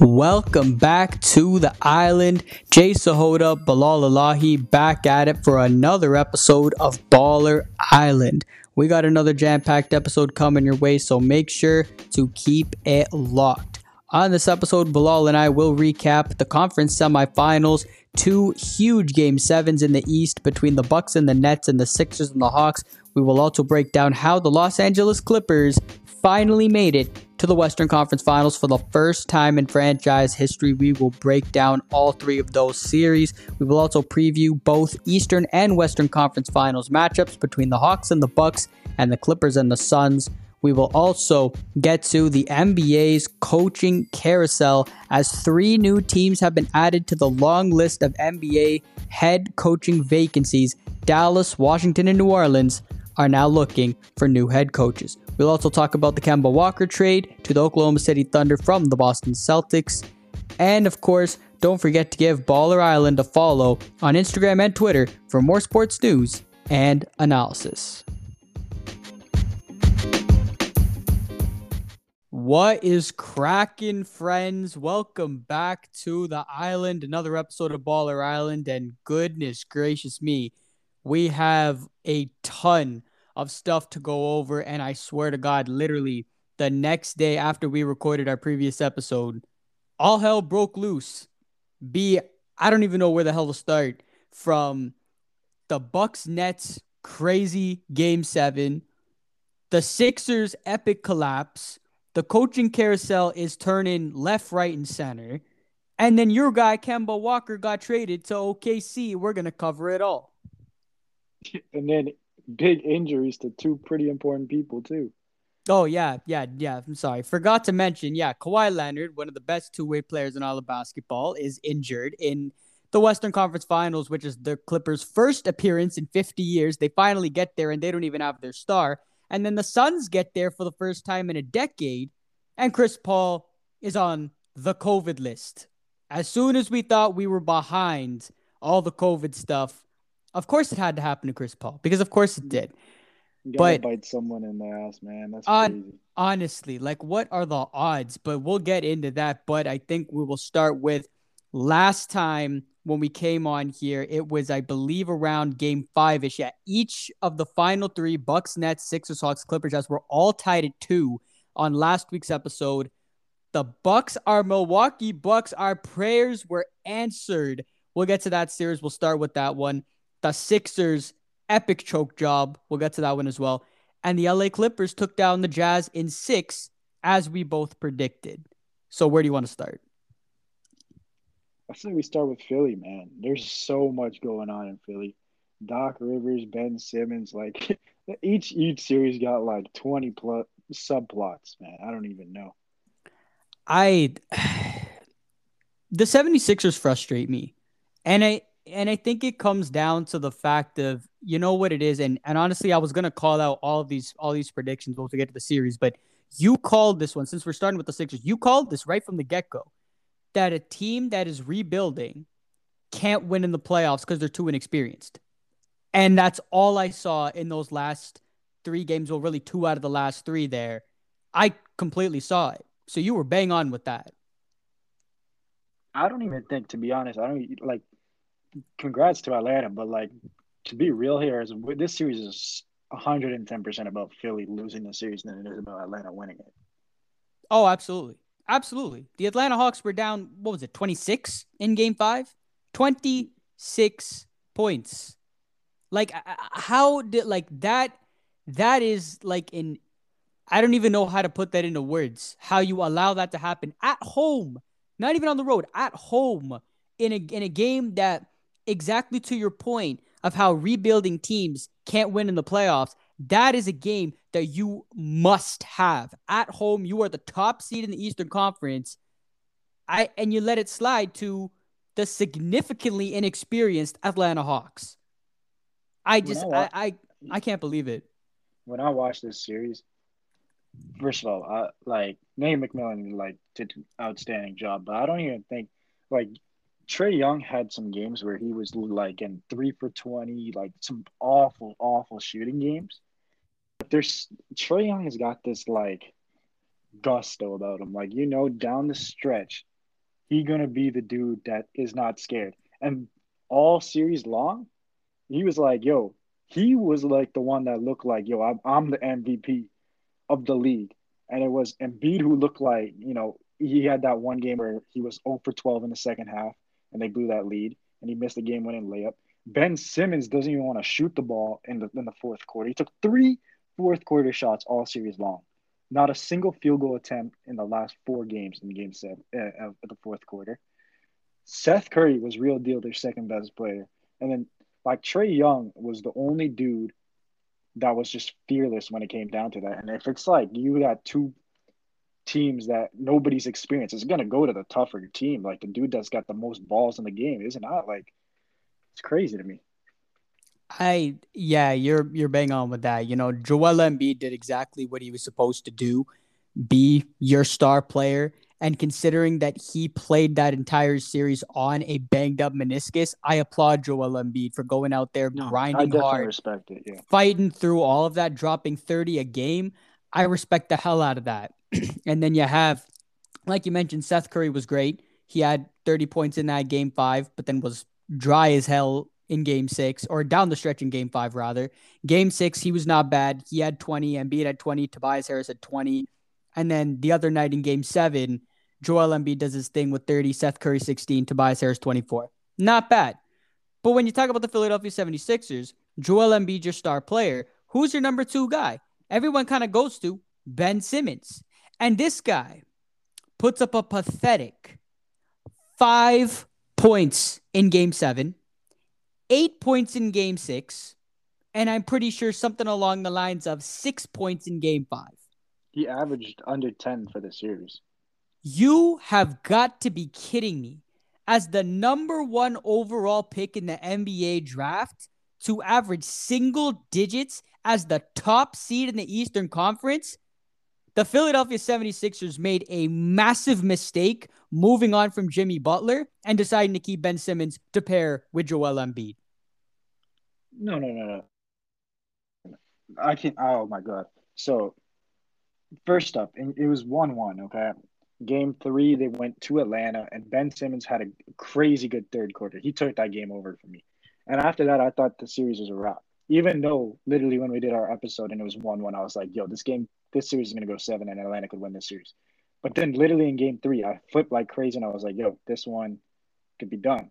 Welcome back to the island. Jay Sahota, Bilal Alahi back at it for another episode of Baller Island. We got another jam packed episode coming your way, so make sure to keep it locked. On this episode, Bilal and I will recap the conference semifinals, two huge game sevens in the East between the Bucks and the Nets and the Sixers and the Hawks. We will also break down how the Los Angeles Clippers finally made it to the Western Conference Finals for the first time in franchise history. We will break down all three of those series. We will also preview both Eastern and Western Conference Finals matchups between the Hawks and the Bucks and the Clippers and the Suns. We will also get to the NBA's coaching carousel as three new teams have been added to the long list of NBA head coaching vacancies. Dallas, Washington, and New Orleans are now looking for new head coaches. We'll also talk about the Kemba Walker trade to the Oklahoma City Thunder from the Boston Celtics. And of course, don't forget to give Baller Island a follow on Instagram and Twitter for more sports news and analysis. What is cracking, friends? Welcome back to the island. Another episode of Baller Island. And goodness gracious me, we have a ton of stuff to go over. And I swear to God, literally the next day after we recorded our previous episode, all hell broke loose. B, I don't even know where the hell to start from the Bucks Nets crazy game seven, the Sixers epic collapse, the coaching carousel is turning left, right, and center. And then your guy, Kemba Walker, got traded to OKC. We're going to cover it all. And then big injuries to two pretty important people too. Oh yeah, yeah, yeah. I'm sorry, forgot to mention. Yeah, Kawhi Leonard, one of the best two-way players in all of basketball, is injured in the Western Conference Finals, which is the Clippers' first appearance in 50 years. They finally get there, and they don't even have their star. And then the Suns get there for the first time in a decade, and Chris Paul is on the COVID list. As soon as we thought we were behind all the COVID stuff, of course, it had to happen to Chris Paul because, of course, it mm-hmm. did. You But- bite someone in the ass, man. That's On- crazy. Honestly, like, what are the odds? But we'll get into that. But I think we will start with last time when we came on here. It was, I believe, around game five ish. Yeah, each of the final three Bucks, Nets, Sixers, Hawks, Clippers, Jazz were all tied at two on last week's episode. The Bucks are Milwaukee Bucks. Our prayers were answered. We'll get to that series. We'll start with that one. The Sixers epic choke job. We'll get to that one as well. And the LA Clippers took down the Jazz in six, as we both predicted. So where do you want to start? I say we start with Philly, man. There's so much going on in Philly. Doc Rivers, Ben Simmons, like each each series got like 20 plus subplots, man. I don't even know. I the 76ers frustrate me. And I and I think it comes down to the fact of you know what it is and and honestly I was to call out all these all these predictions once we get to the series but you called this one since we're starting with the Sixers. You called this right from the get-go that a team that is rebuilding can't win in the playoffs cuz they're too inexperienced. And that's all I saw in those last 3 games, well really 2 out of the last 3 there. I completely saw it. So you were bang on with that. I don't even think, to be honest, I don't like. Congrats to Atlanta, but like to be real here, is this series is 110 percent about Philly losing the series than it is about Atlanta winning it. Oh, absolutely. Absolutely. The Atlanta Hawks were down, what was it, 26 in game five? 26 points. Like, how did, like, that, that is like in, I don't even know how to put that into words. How you allow that to happen at home, not even on the road, at home in a, in a game that, exactly to your point of how rebuilding teams can't win in the playoffs, that is a game that you must have at home. You are the top seed in the Eastern Conference. I and you let it slide to the significantly inexperienced Atlanta Hawks. I just When I I, I I can't believe it. when I watched this series, first of all, I, like Nate McMillan like did an outstanding job, but I don't even think like Trae Young had some games where he was like in three for twenty, like some awful, awful shooting games. But there's Trae Young has got this like gusto about him, like you know, down the stretch, he gonna be the dude that is not scared. And all series long, he was like, "Yo," he was like the one that looked like, "Yo, I'm, I'm the MVP of the league," and it was Embiid who looked like, you know, he had that one game where he was 0 for 12 in the second half, and they blew that lead, and he missed the game-winning layup. Ben Simmons doesn't even want to shoot the ball in the in the fourth quarter. He took three fourth quarter shots all series long. Not a single field goal attempt in the last four games in game seven uh, of the fourth quarter. Seth Curry was real deal their second best player, and then like Trae Young was the only dude that was just fearless when it came down to that. And if it's like you got two teams that nobody's experienced, it's gonna go to the tougher team. Like the dude that's got the most balls in the game, isn't that like it's crazy to me. I yeah, you're you're bang on with that. You know, Joel Embiid did exactly what he was supposed to do, be your star player. And considering that he played that entire series on a banged up meniscus, I applaud Joel Embiid for going out there no, grinding hard, respect it, yeah. fighting through all of that, dropping 30 a game. I respect the hell out of that. and then you have, like you mentioned, Seth Curry was great. He had 30 points in that game five, but then was dry as hell in game six or down the stretch in game five, rather. Game six, he was not bad. He had 20, Embiid had 20, Tobias Harris had 20. And then the other night in game seven, Joel Embiid does his thing with 30, Seth Curry 16, Tobias Harris 24. Not bad. But when you talk about the Philadelphia 76ers, Joel Embiid, your star player, who's your number two guy? Everyone kind of goes to Ben Simmons. And this guy puts up a pathetic five points in game seven, eight points in game six, and I'm pretty sure something along the lines of six points in game five. He averaged under 10 for the series. You have got to be kidding me. As the number one overall pick in the NBA draft, to average single digits as the top seed in the Eastern Conference, the Philadelphia 76ers made a massive mistake moving on from Jimmy Butler and deciding to keep Ben Simmons to pair with Joel Embiid. No, no, no, no. I can't. Oh my god. So, first up, it was one-one. Okay, game three they went to Atlanta, and Ben Simmons had a crazy good third quarter. He took that game over for me. And after that, I thought the series was a wrap. Even though literally when we did our episode and it was one-one, I was like, "Yo, this game, this series is gonna go seven, and Atlanta could win this series." But then literally in game three, I flipped like crazy and I was like, yo, this one could be done.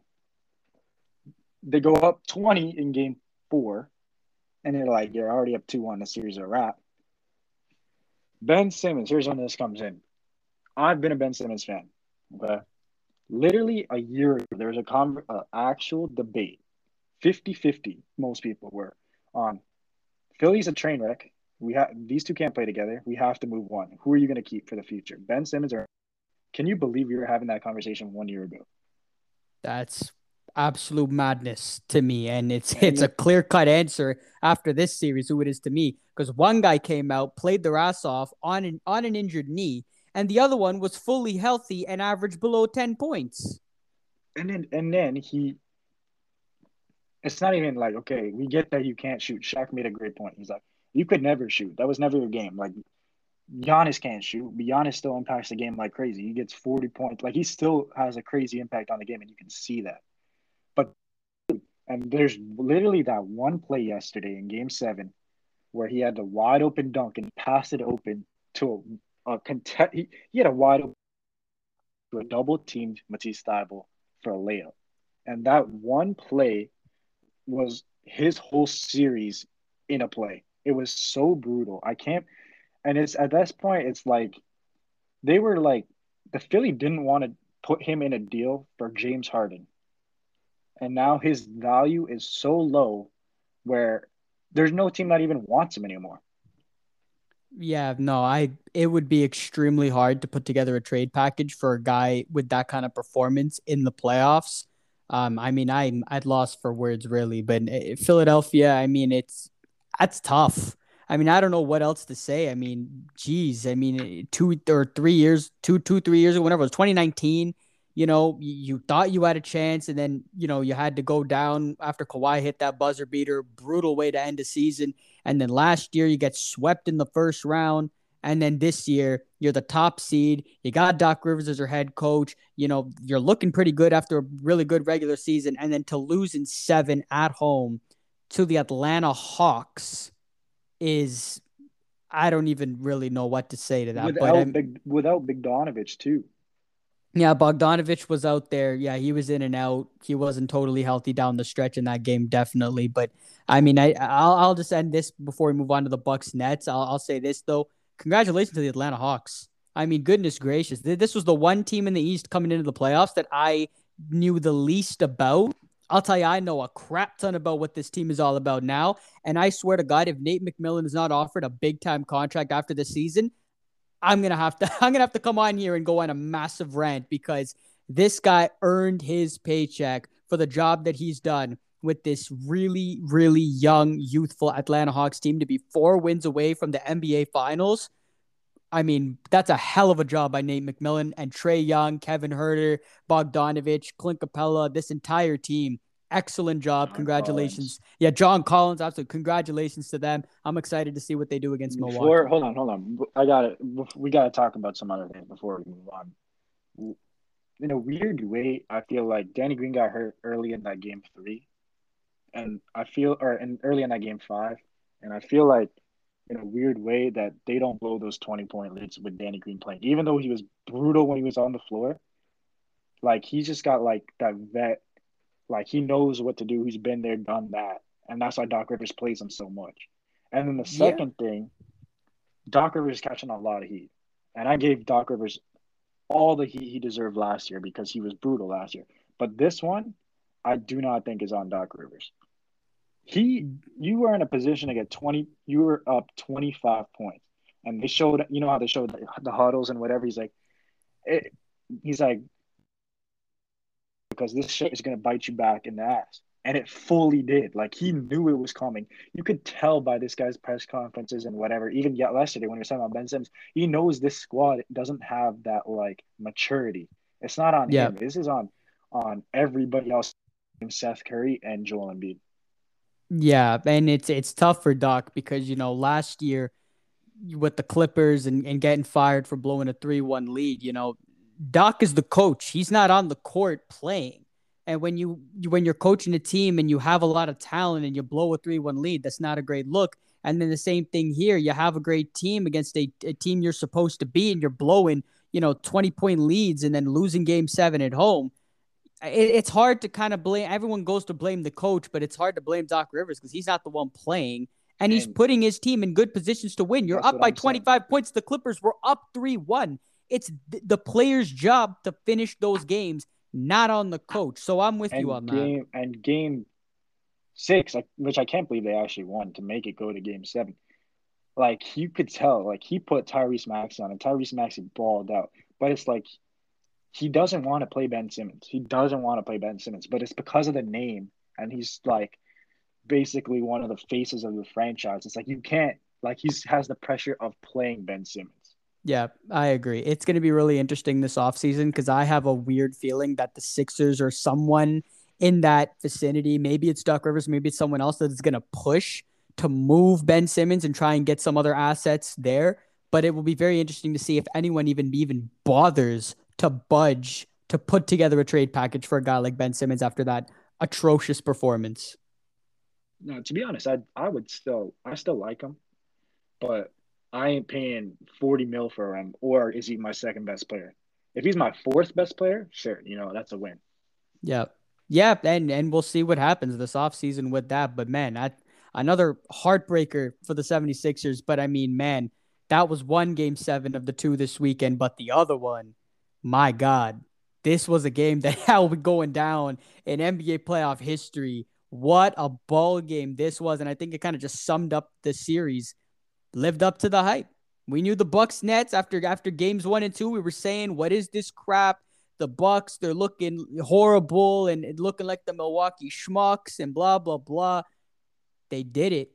They go up 20 in game four, and they're like, you're already up 2 1. The series is a wrap. Ben Simmons, here's when this comes in. I've been a Ben Simmons fan. Okay. Literally a year ago, there was a con- uh, actual debate 50 50, most people were on Philly's a train wreck we have these two can't play together. We have to move one. Who are you going to keep for the future? Ben Simmons or can you believe we were having that conversation one year ago? That's absolute madness to me, and it's it's a clear cut answer after this series who it is to me because one guy came out played their ass off on an on an injured knee, and the other one was fully healthy and averaged below ten points. And then and then he. It's not even like okay, we get that you can't shoot. Shaq made a great point. He's like, you could never shoot. That was never your game. Like Giannis can't shoot, but Giannis still impacts the game like crazy. He gets 40 points. Like he still has a crazy impact on the game, and you can see that. But and there's literally that one play yesterday in game seven where he had the wide open dunk and passed it open to a, a contest. He, he had a wide open to a double teamed Matisse Thybulle for a layup. And that one play was his whole series in a play. It was so brutal. I can't, and it's at this point, it's like they were like the Philly didn't want to put him in a deal for James Harden, and now his value is so low where there's no team that even wants him anymore. Yeah, no, I it would be extremely hard to put together a trade package for a guy with that kind of performance in the playoffs. Um, I mean, I'm I'd lost for words really, but eh, Philadelphia, I mean, it's that's tough. I mean, I don't know what else to say. I mean, geez, I mean, two or three years, two, two, three years ago, whenever it was 2019, you know, you thought you had a chance, and then you know you had to go down after Kawhi hit that buzzer beater, brutal way to end the season. And then last year you get swept in the first round, And then this year, you're the top seed. You got Doc Rivers as your head coach. You know, you're looking pretty good after a really good regular season. And then to lose in seven at home to the Atlanta Hawks is, I don't even really know what to say to that. Without, but Big, without Bogdanovich, too. Yeah, Bogdanovich was out there. Yeah, he was in and out. He wasn't totally healthy down the stretch in that game, definitely. But I mean, I I'll, I'll just end this before we move on to the Bucks Nets. I'll, I'll say this though: congratulations to the Atlanta Hawks. I mean, goodness gracious, this was the one team in the East coming into the playoffs that I knew the least about. I'll tell you, I know a crap ton about what this team is all about now. And I swear to God, if Nate McMillan is not offered a big time contract after the season, I'm gonna have to I'm gonna have to come on here and go on a massive rant because this guy earned his paycheck for the job that he's done with this really, really young, youthful Atlanta Hawks team to be four wins away from the NBA Finals. I mean, that's a hell of a job by Nate McMillan and Trae Young, Kevin Huerter, Bogdanovich, Clint Capela, this entire team excellent job. John Congratulations. Collins. Yeah, John Collins, absolutely. Congratulations to them. I'm excited to see what they do against before, Milwaukee. Hold on, hold on. I got it. We got to talk about some other things before we move on. In a weird way, I feel like Danny Green got hurt early in that game three, and I feel, or in early in that game five, and I feel like in a weird way that they don't blow those 20 point leads with Danny Green playing. Even though he was brutal when he was on the floor, like he's just got like that vet like he knows what to do. He's been there, done that, and that's why Doc Rivers plays him so much. And then the second yeah. thing, Doc Rivers is catching a lot of heat, and I gave Doc Rivers all the heat he deserved last year because he was brutal last year. But this one, I do not think is on Doc Rivers. He, you were in a position to get twenty. You were up twenty five points, and they showed. You know how they showed the, the huddles and whatever. He's like, it, he's like, because this shit is going to bite you back in the ass. And it fully did. Like he knew it was coming. You could tell by this guy's press conferences and whatever. Even yesterday when we were talking about Ben Simmons, he knows this squad doesn't have that like maturity. It's not on yeah. him. This is on on everybody else, Seth Curry and Joel Embiid. Yeah, and it's it's tough for Doc because you know last year with the Clippers and, and getting fired for blowing a three one lead, you know Doc is the coach. He's not on the court playing. And when you when you're coaching a team and you have a lot of talent and you blow a three one lead, that's not a great look. And then the same thing here, you have a great team against a, a team you're supposed to be, and you're blowing you know 20 point leads and then losing game seven at home. It, it's hard to kind of blame. Everyone goes to blame the coach, but it's hard to blame Doc Rivers because he's not the one playing and he's putting his team in good positions to win. You're up by 25 saying. points. The Clippers were up 3 1. It's the player's job to finish those games, not on the coach. So I'm with and you on game, that. And game six, which I can't believe they actually won to make it go to game seven. Like you could tell, like he put Tyrese Maxey on, and Tyrese Maxey balled out. But it's like he doesn't want to play Ben Simmons. He doesn't want to play Ben Simmons, but it's because of the name, and he's like basically one of the faces of the franchise. It's like you can't like he has the pressure of playing Ben Simmons. Yeah, I agree. It's going to be really interesting this offseason because I have a weird feeling that the Sixers or someone in that vicinity, maybe it's Doc Rivers, maybe it's someone else that is going to push to move Ben Simmons and try and get some other assets there. But it will be very interesting to see if anyone even even bothers to budge to put together a trade package for a guy like Ben Simmons after that atrocious performance. No, to be honest, I I would still I still like him, but I ain't paying 40 mil for him, or is he my second best player? If he's my fourth best player, sure, you know, that's a win. Yeah. Yeah, and and we'll see what happens this offseason with that. But man, I, another heartbreaker for the 76ers. But I mean, man, that was one game seven of the two this weekend. But the other one, my God, this was a game that will be going down in NBA playoff history. What a ball game this was. And I think it kind of just summed up the series lived up to the hype. We knew the Bucks Nets after after games one and two. We were saying, "What is this crap?" The Bucks, they're looking horrible and looking like the Milwaukee Schmucks and blah blah blah. They did it.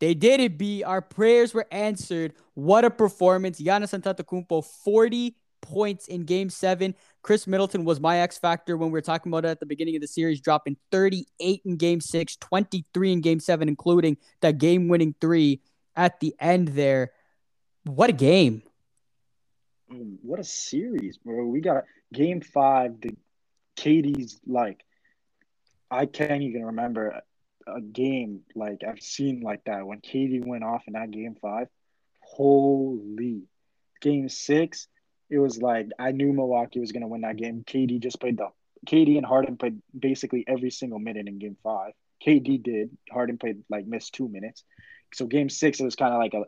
They did it. B. Our prayers were answered. What a performance! Giannis Antetokounmpo, forty points in Game Seven. Khris Middleton was my X factor when we were talking about it at the beginning of the series, dropping 38 in Game Six, 23 in Game Seven, including that game-winning three at the end there. What a game! Mm, what a series, bro. We got game five. The KD's like, I can't even remember a game like I've seen like that when Katie went off in that game five. Holy, game six, it was like I knew Milwaukee was gonna win that game. KD just played the KD and Harden played basically every single minute in game five. KD did. Harden played like missed two minutes. So game six, it was kind of like a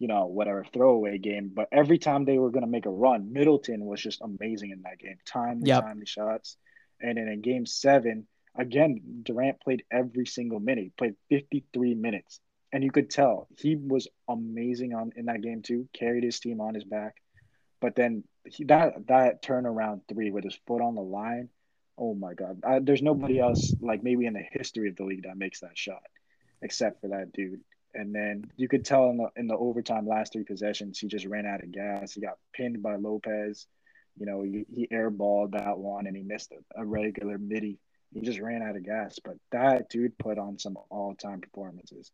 you know, whatever throwaway game. But every time they were going to make a run, Middleton was just amazing in that game. Timely, yep. timely shots. And then in game seven, again, Durant played every single minute. He played 53 minutes. And you could tell he was amazing on in that game too, carried his team on his back. But then he, that that turnaround three with his foot on the line, oh my God. I, there's nobody else, like maybe in the history of the league, that makes that shot except for that dude. And then you could tell in the in the overtime last three possessions, he just ran out of gas. He got pinned by Lopez. You know, he, he airballed that one and he missed a, a regular midi. He just ran out of gas. But that dude put on some all time performances.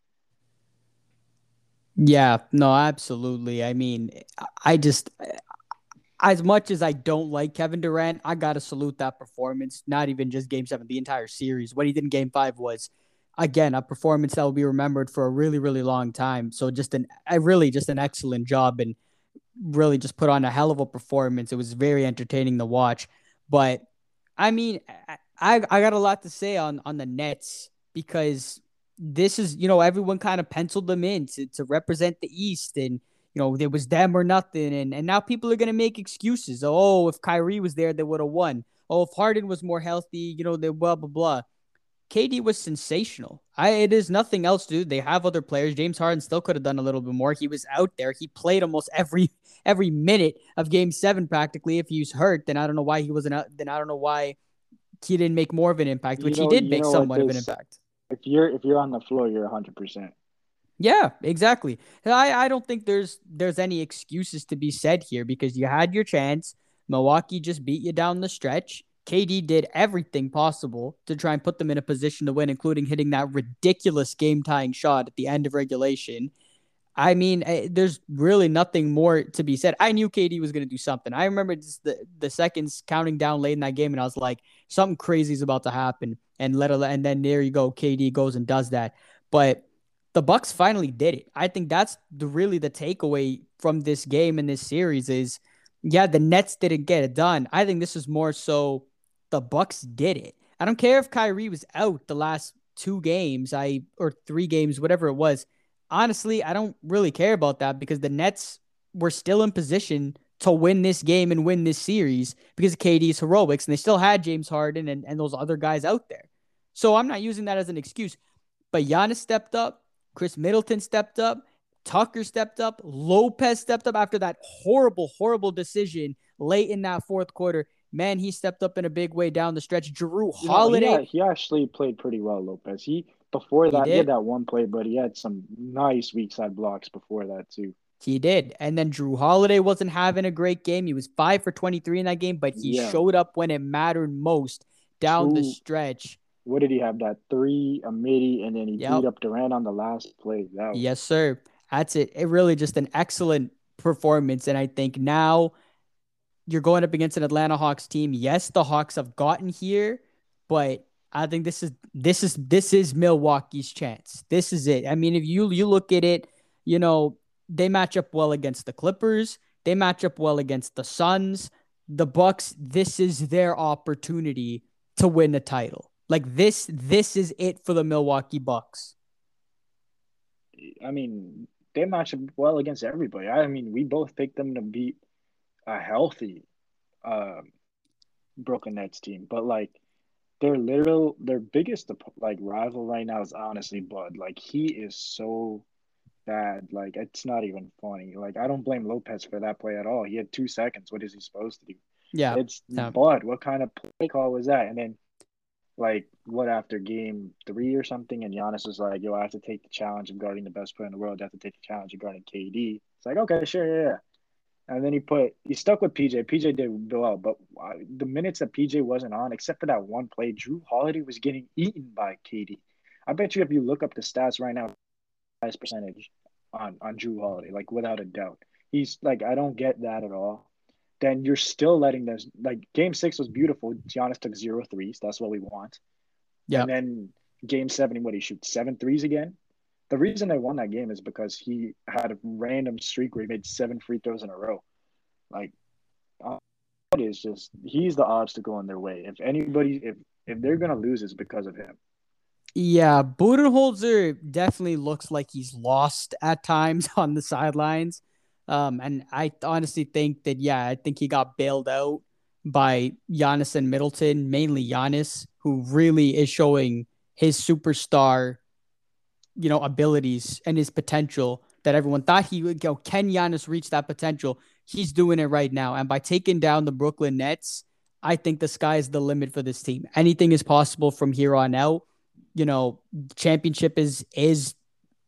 Yeah, no, absolutely. I mean, I just as much as I don't like Kevin Durant, I gotta salute that performance. Not even just game seven, the entire series. What he did in game five was again a performance that will be remembered for a really really long time so just an I really just an excellent job and really just put on a hell of a performance it was very entertaining to watch but i mean i i got a lot to say on on the nets because this is you know everyone kind of penciled them in to, to represent the east and you know there was them or nothing and and now people are going to make excuses oh if Kyrie was there they would have won oh if Harden was more healthy you know they blah blah blah KD was sensational. I it is nothing else, dude. They have other players. James Harden still could have done a little bit more. He was out there. He played almost every every minute of game seven practically. If he was hurt, then I don't know why he wasn't out then I don't know why he didn't make more of an impact, which you know, he did make somewhat of an impact. If you're if you're on the floor, you're hundred percent. Yeah, exactly. I, I don't think there's there's any excuses to be said here because you had your chance. Milwaukee just beat you down the stretch. KD did everything possible to try and put them in a position to win, including hitting that ridiculous game tying shot at the end of regulation. I mean, eh, there's really nothing more to be said. I knew KD was going to do something. I remember just the, the seconds counting down late in that game, and I was like, something crazy is about to happen. And let and then there you go, KD goes and does that. But the Bucks finally did it. I think that's the really the takeaway from this game and this series is, yeah, the Nets didn't get it done. I think this is more so the Bucks did it. I don't care if Kyrie was out the last two games, I or three games, whatever it was. Honestly, I don't really care about that because the Nets were still in position to win this game and win this series because of KD's heroics, and they still had James Harden and, and those other guys out there. So I'm not using that as an excuse. But Giannis stepped up, Khris Middleton stepped up, Tucker stepped up, Lopez stepped up after that horrible, horrible decision late in that fourth quarter man, he stepped up in a big way down the stretch. Jrue Holiday, you know, he, he, actually played pretty well, Lopez. He before that he, he, had that one play, but he had some nice weak side blocks before that too. He did, and then Jrue Holiday wasn't having a great game. He was five for twenty three in that game, but he yeah. showed up when it mattered most down True. the stretch. What did he have? That three, a midi, and then he yep. beat up Durant on the last play. Was... Yes, sir. That's it. It really just an excellent performance, and I think now you're going up against an Atlanta Hawks team. Yes, the Hawks have gotten here, but I think this is this is this is Milwaukee's chance. This is it. I mean, if you you look at it, you know, they match up well against the Clippers. They match up well against the Suns. The Bucks, this is their opportunity to win the title. Like this this is it for the Milwaukee Bucks. I mean, they match up well against everybody. I mean, we both picked them to beat a healthy um, Brooklyn Nets team, but like their literal their biggest like rival right now is honestly Bud. Like he is so bad. Like it's not even funny. Like I don't blame Lopez for that play at all. He had two seconds. What is he supposed to do? Yeah, it's yeah. Bud. What kind of play call was that? And then like what after game three or something, and Giannis was like, "Yo, I have to take the challenge of guarding the best player in the world. I have to take the challenge of guarding KD." It's like, okay, sure, yeah, yeah. And then he put he stuck with PJ. PJ did well, but uh, the minutes that PJ wasn't on, except for that one play, Jrue Holiday was getting eaten by KD. I bet you if you look up the stats right now, highest percentage on on Jrue Holiday, like without a doubt. He's like, I don't get that at all. Then you're still letting this like game six was beautiful. Giannis took zero threes. That's what we want. Yeah. And then game seven, what he shoots seven threes again. The reason they won that game is because he had a random streak where he made seven free throws in a row. Like, uh, it is just he's the obstacle in their way. If anybody, if if they're gonna lose, it's because of him. Yeah, Budenholzer definitely looks like he's lost at times on the sidelines. Um, and I honestly think that, yeah, I think he got bailed out by Giannis and Middleton, mainly Giannis, who really is showing his superstar, you know, abilities and his potential that everyone thought he would go. Can Giannis reach that potential? He's doing it right now. And by taking down the Brooklyn Nets, I think the sky is the limit for this team. Anything is possible from here on out you know, championship is is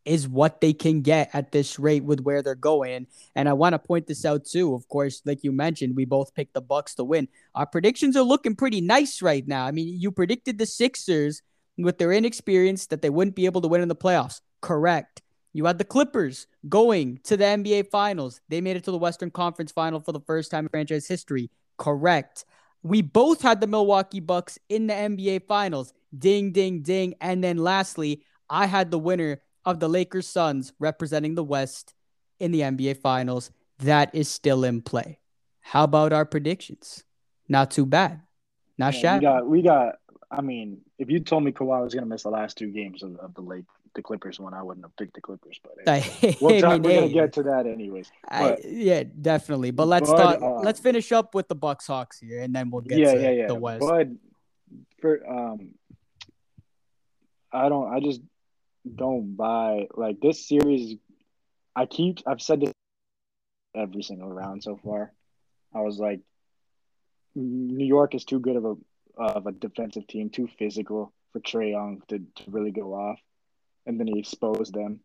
is what they can get at this rate with where they're going. And I want to point this out too. Of course, like you mentioned, we both picked the Bucks to win. Our predictions are looking pretty nice right now. I mean, you predicted the Sixers with their inexperience that they wouldn't be able to win in the playoffs. Correct. You had the Clippers going to the NBA Finals. They made it to the Western Conference Final for the first time in franchise history. Correct. We both had the Milwaukee Bucks in the NBA Finals. Ding, ding, ding. And then lastly, I had the winner of the Lakers Suns representing the West in the NBA Finals. That is still in play. How about our predictions? Not too bad. Not yeah, shabby. We got, we got, I mean, if you told me Kawhi was going to miss the last two games of, of the late the Clippers one, I wouldn't have picked the Clippers. But we'll talk, we're gonna get to that anyways. But, I, yeah, definitely. But let's but, Uh, let's finish up with the Bucks Hawks here, and then we'll get yeah, to yeah, yeah. the West. But for um, I don't. I just don't buy like this series. I keep. I've said this every single round so far. I was like, New York is too good of a of a defensive team, too physical for Trae Young to, to really go off, and then he exposed them.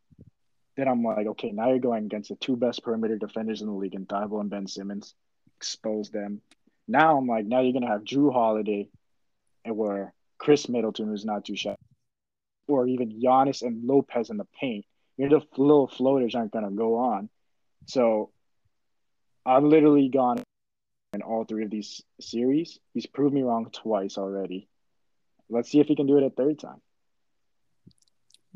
Then I'm like, okay, now you're going against the two best perimeter defenders in the league, in Thybulle and Ben Simmons. Expose them. Now I'm like, now you're gonna have Jrue Holiday, and where Khris Middleton, who's not too shy, or even Giannis and Lopez in the paint, your little floaters aren't going to go on. So I've literally gone in all three of these series. He's proved me wrong twice already. Let's see if he can do it a third time.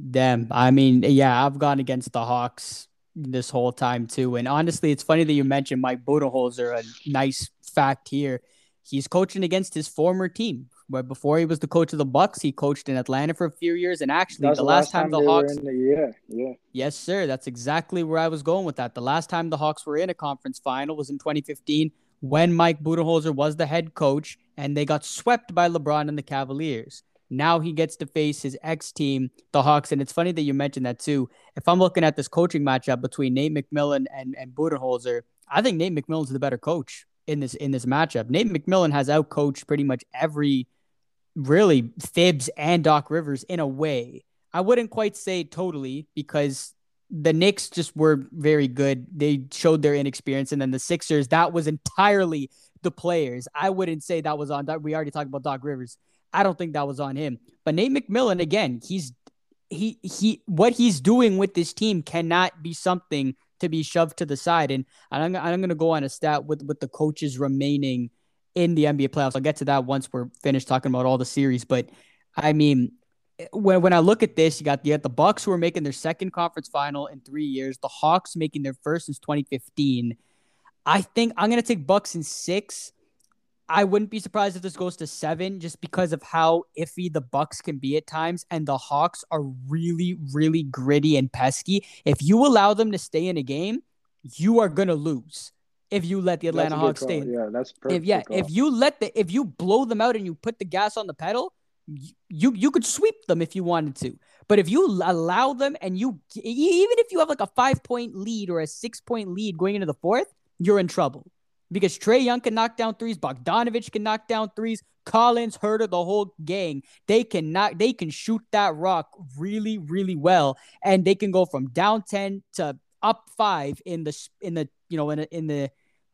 Damn. I mean, yeah, I've gone against the Hawks this whole time too. And honestly, it's funny that you mentioned Mike Budenholzer. A nice fact here. He's coaching against his former team, but before he was the coach of the Bucks, he coached in Atlanta for a few years. And actually, the, last, last time, time the Hawks, the, yeah, yeah, yes, sir, that's exactly where I was going with that. The last time the Hawks were in a conference final was in 2015 when Mike Budenholzer was the head coach, and they got swept by LeBron and the Cavaliers. Now he gets to face his ex team, the Hawks. And it's funny that you mentioned that too. If I'm looking at this coaching matchup between Nate McMillan and, and Budenholzer, I think Nate McMillan's the better coach in this in this matchup. Nate McMillan has outcoached pretty much every really Thibs and Doc Rivers in a way. I wouldn't quite say totally because the Knicks just were very good. They showed their inexperience, and then the Sixers that was entirely the players. I wouldn't say that was on. We already talked about Doc Rivers. I don't think that was on him. But Nate McMillan again, he's he he what he's doing with this team cannot be something to be shoved to the side. And I'm I'm to go on a stat with with the coaches remaining in the NBA playoffs. I'll get to that once we're finished talking about all the series. But I mean, when when I look at this, you got the, the Bucks who are making their second conference final in three years, the Hawks making their first since 2015. I think I'm gonna take Bucks in six. I wouldn't be surprised if this goes to seven, just because of how iffy the Bucks can be at times, and the Hawks are really, really gritty and pesky. If you allow them to stay in a game, you are gonna lose if you let the Atlanta Hawks stay. Yeah, that's perfect. If yeah, call. if you let the if you blow them out and you put the gas on the pedal, you you could sweep them if you wanted to. But if you allow them and you even if you have like a five point lead or a six point lead going into the fourth, you're in trouble because Trae Young can knock down threes, Bogdanovich can knock down threes, Collins, Huerter, the whole gang. They can knock, they can shoot that rock really, really well, and they can go from down ten to up five in the in the you know in, a, in the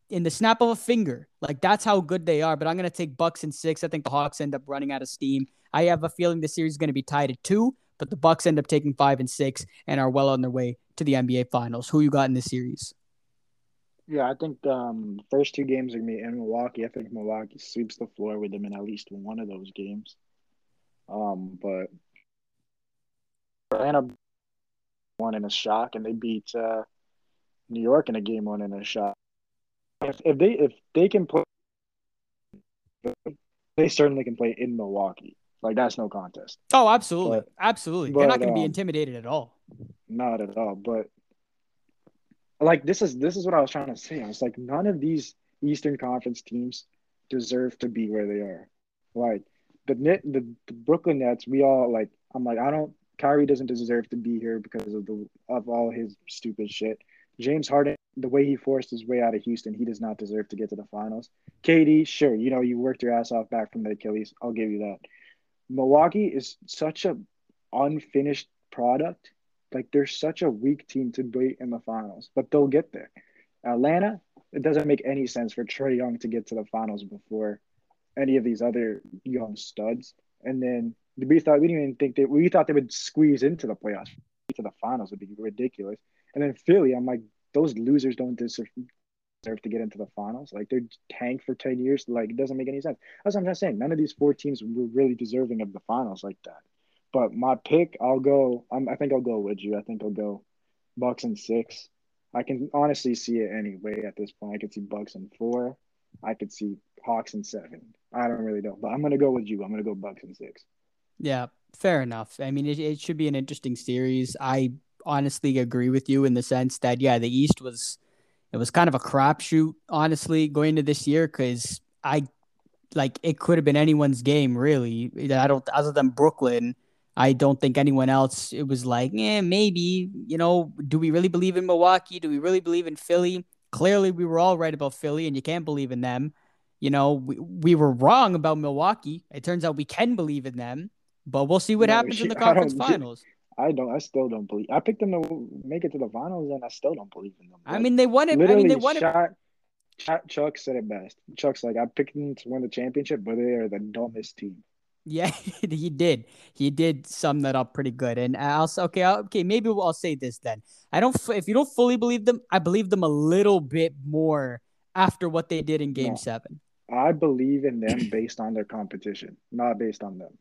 in the snap of a finger. Like that's how good they are. But I'm gonna take Bucks and six. I think the Hawks end up running out of steam. I have a feeling the series is gonna be tied at two, but the Bucks end up taking five and six and are well on their way to the NBA Finals. Who you got in this series? Yeah, I think um first two games are gonna be in Milwaukee. I think Milwaukee sweeps the floor with them in at least one of those games. Um, but Atlanta won in a shock, and they beat uh, New York in a game one in a shock. If if they if they can play, they certainly can play in Milwaukee. Like that's no contest. Oh, absolutely, But- absolutely. but, They're not going to be um, intimidated at all. Not at all. But like this is this is what I was trying to say. I was like, none of these Eastern Conference teams deserve to be where they are. Like the Net, the, the Brooklyn Nets, we all like. I'm like, I don't. Kyrie doesn't deserve to be here because of the of all his stupid shit. James Harden, the way he forced his way out of Houston, he does not deserve to get to the finals. KD, sure, you know you worked your ass off back from the Achilles. I'll give you that. Milwaukee is such a unfinished product. Like they're such a weak team to be in the finals, but they'll get there. Atlanta, it doesn't make any sense for Trae Young to get to the finals before any of these other young studs. And then we thought we didn't even think that we thought they would squeeze into the playoffs to the finals would be ridiculous. And then Philly, I'm like, those losers don't deserve, to get into the finals. Like they're tanked for 10 years. Like it doesn't make any sense. That's what I'm just saying. None of these four teams were really deserving of the finals like that. But my pick, I'll go. I'm, I think I'll go with you. I think I'll go Bucks and six. I can honestly see it anyway at this point. I could see Bucks and four. I could see Hawks and seven. I don't really know, but I'm gonna go with you. I'm gonna go Bucks and six. Yeah, fair enough. I mean, it, it should be an interesting series. I honestly agree with you in the sense that yeah, the East was it was kind of a crapshoot, honestly, going into this year because I like it could have been anyone's game really. I don't other than Brooklyn. I don't think anyone else. It was like, eh, maybe you know, do we really believe in Milwaukee? Do we really believe in Philly? Clearly, we were all right about Philly, and you can't believe in them. You know, we, we were wrong about Milwaukee. It turns out we can believe in them, but we'll see what No, happens in the I conference finals. I don't. I still don't believe. I picked them to make it to the finals, and I still don't believe in them. I mean, they won it. I mean, they won it. shot, Chuck, Chuck said it best. Chuck's like, I picked them to win the championship, but they are the dumbest team. Yeah, he did. He did sum that up pretty good. And I'll say, okay, I'll, okay, maybe I'll say this then. I don't. If you don't fully believe them, I believe them a little bit more after what they did in Game No. Seven. I believe in them based on their competition, not based on them.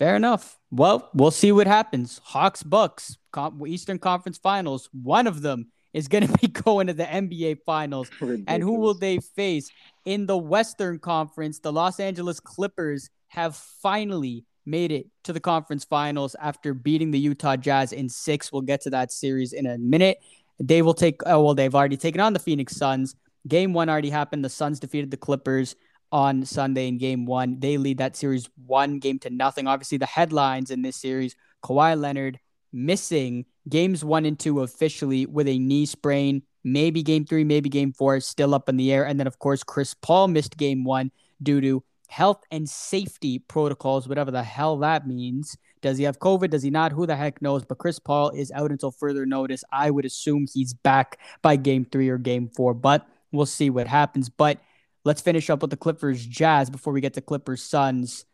Fair enough. Well, we'll see what happens. Hawks, Bucks, Eastern Conference Finals. One of them is going to be going to the NBA Finals. And who will they face in the Western Conference? The Los Angeles Clippers have finally made it to the conference finals after beating the Utah Jazz in six. We'll get to that series in a minute. They will take, oh, well, they've already taken on the Phoenix Suns. Game one already happened. The Suns defeated the Clippers on Sunday in game one. They lead that series one game to nothing. Obviously, the headlines in this series Kawhi Leonard missing games one and two officially with a knee sprain. Maybe game three, maybe game four, is still up in the air. And then, of course, Chris Paul missed game one due to health and safety protocols, whatever the hell that means. Does he have COVID? Does he not? Who the heck knows? But Chris Paul is out until further notice. I would assume he's back by game three or game four, but we'll see what happens. But let's finish up with the Clippers Jazz before we get to Clippers Suns.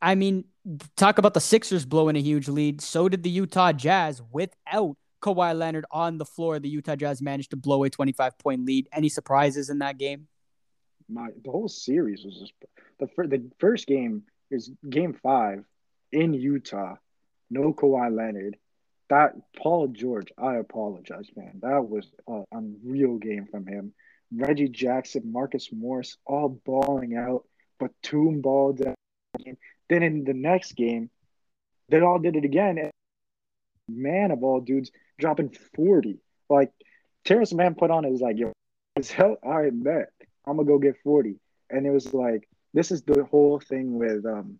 I mean, talk about the Sixers blowing a huge lead. So did the Utah Jazz without Kawhi Leonard on the floor. The Utah Jazz managed to blow a 25 point lead. Any surprises in that game? My the whole series was just the fir- the first game is game five in Utah. No Kawhi Leonard. That Paul George, I apologize, man. That was an unreal game from him. Reggie Jackson, Marcus Morris, all balling out. Batum balled out. Then in the next game, they all did it again. Mann of all dudes dropping 40. Like Terrence Mann put on was like, yo, hell, all right, bet. I'm gonna go get 40. And it was like, this is the whole thing with um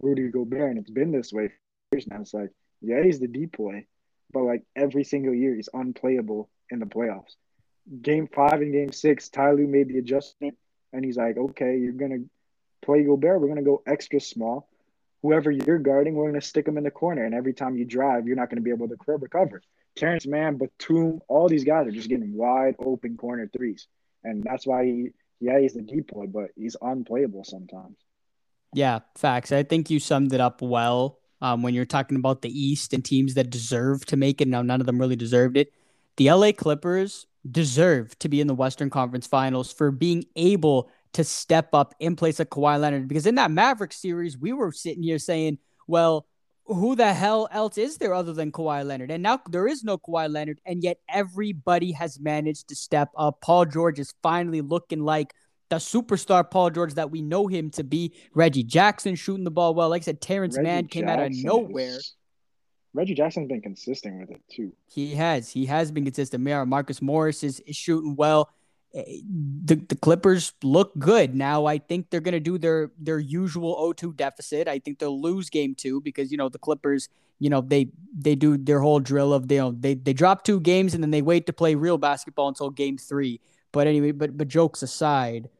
Rudy Gobert, and it's been this way for years now. It's like, yeah, he's the decoy, but like every single year he's unplayable in the playoffs. Game five and game six, Ty Lue made the adjustment, and he's like, okay, you're gonna play Gobert. We're gonna go extra small. Whoever you're guarding, we're gonna stick them in the corner, and every time you drive, you're not gonna be able to recover. Terrence Mann, Batum, all these guys are just getting wide open corner threes, and that's why he, yeah, he's the decoy, but he's unplayable sometimes. Yeah, facts. I think you summed it up well um, when you're talking about the East and teams that deserve to make it. Now, none of them really deserved it. The LA Clippers deserve to be in the Western Conference Finals for being able to step up in place of Kawhi Leonard. Because in that Maverick series, we were sitting here saying, well, who the hell else is there other than Kawhi Leonard? And now there is no Kawhi Leonard, and yet everybody has managed to step up. Paul George is finally looking like the superstar Paul George that we know him to be. Reggie Jackson shooting the ball well. Like I said, Terrence Reggie Mann came Jackson out of nowhere. Is, Reggie Jackson's been consistent with it too. He has. He has been consistent. Marcus Morris is, is shooting well. Eh, the, the Clippers look good. Now I think they're gonna do their their usual 0-2 deficit. I think they'll lose game two because you know the Clippers, you know, they they do their whole drill of they you know, they they drop two games and then they wait to play real basketball until game three. But anyway, but but jokes aside,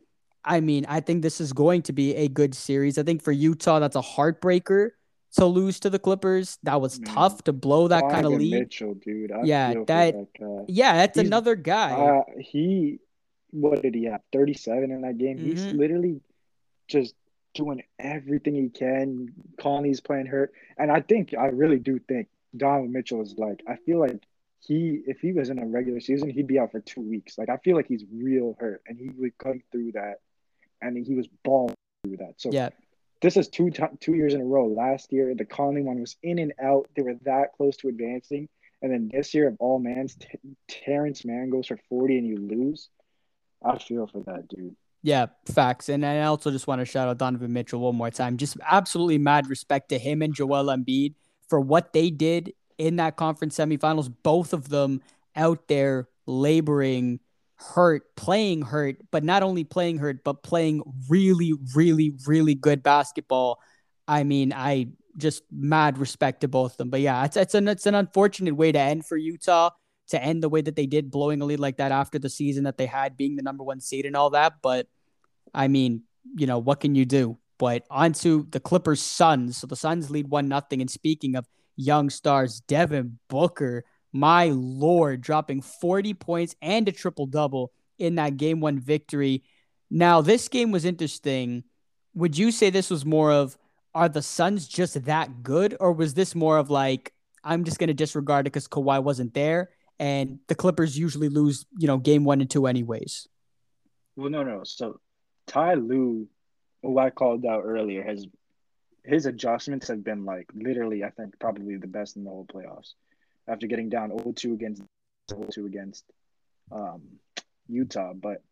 I mean, I think this is going to be a good series. I think for Utah, that's a heartbreaker to lose to the Clippers. That was Man. tough to blow that kind of lead. Mitchell, dude. I yeah, that, that yeah, that's He's, another guy. Uh, he what did he have? 37 in that game. Mm-hmm. He's literally just doing everything he can. Conley's playing hurt. And I think I really do think Donovan Mitchell is like I feel like he if he was in a regular season, he'd be out for two weeks. Like I feel like he's real hurt and he would come through that and he was balling through that. So yeah. This is two t- two years in a row. Last year, the Conley one was in and out. They were that close to advancing, and then this year, of all mans, T- Terrence Mann goes for forty and you lose. I feel for that dude. Yeah, facts. And I also just want to shout out Donovan Mitchell one more time. Just absolutely mad respect to him and Joel Embiid for what they did in that conference semifinals. Both of them out there laboring, hurt, playing hurt, but not only playing hurt, but playing really, really, really good basketball. I mean, I just mad respect to both of them. But yeah, it's it's an it's an unfortunate way to end for Utah to end the way that they did, blowing a lead like that after the season that they had, being the number one seed and all that. But I mean, you know, what can you do? But onto the Clippers Suns. So the Suns lead one nothing. And speaking of young stars, Devin Booker, my lord, dropping 40 points and a triple double in that game one victory. Now, this game was interesting. Would you say this was more of are the Suns just that good, or was this more of like I'm just going to disregard it because Kawhi wasn't there and the Clippers usually lose, you know, game one and two anyways. Well, no, no. So Ty Lue, who I called out earlier, has his adjustments have been like literally, I think, probably the best in the whole playoffs. After getting down 0-2 against 0-2 against um, Utah, but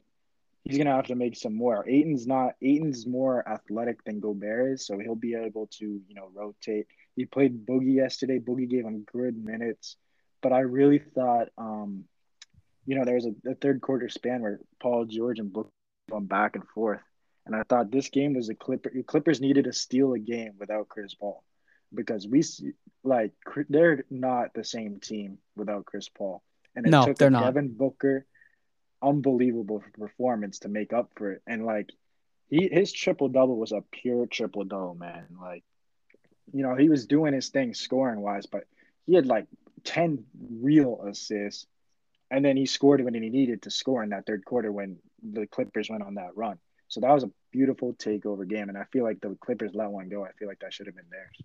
he's gonna have to make some more. Ayton's not Ayton's more athletic than Gobert is, so he'll be able to, you know, rotate. He played Boogie yesterday. Boogie gave him good minutes but I really thought, um, you know, there was a, a, third quarter span where Paul George and Book went back and forth, and I thought this game was a Clipper. Clippers needed to steal a game without Chris Paul, because we see like they're not the same team without Chris Paul, and it no, took they're not. Devin Booker unbelievable performance to make up for it, and like he his triple double was a pure triple double, man. Like, you know, he was doing his thing scoring wise, but he had like 10 real assists. And then he scored when he needed to score in that third quarter when the Clippers went on that run. So that was a beautiful takeover game. And I feel like the Clippers let one go. I feel like that should have been theirs.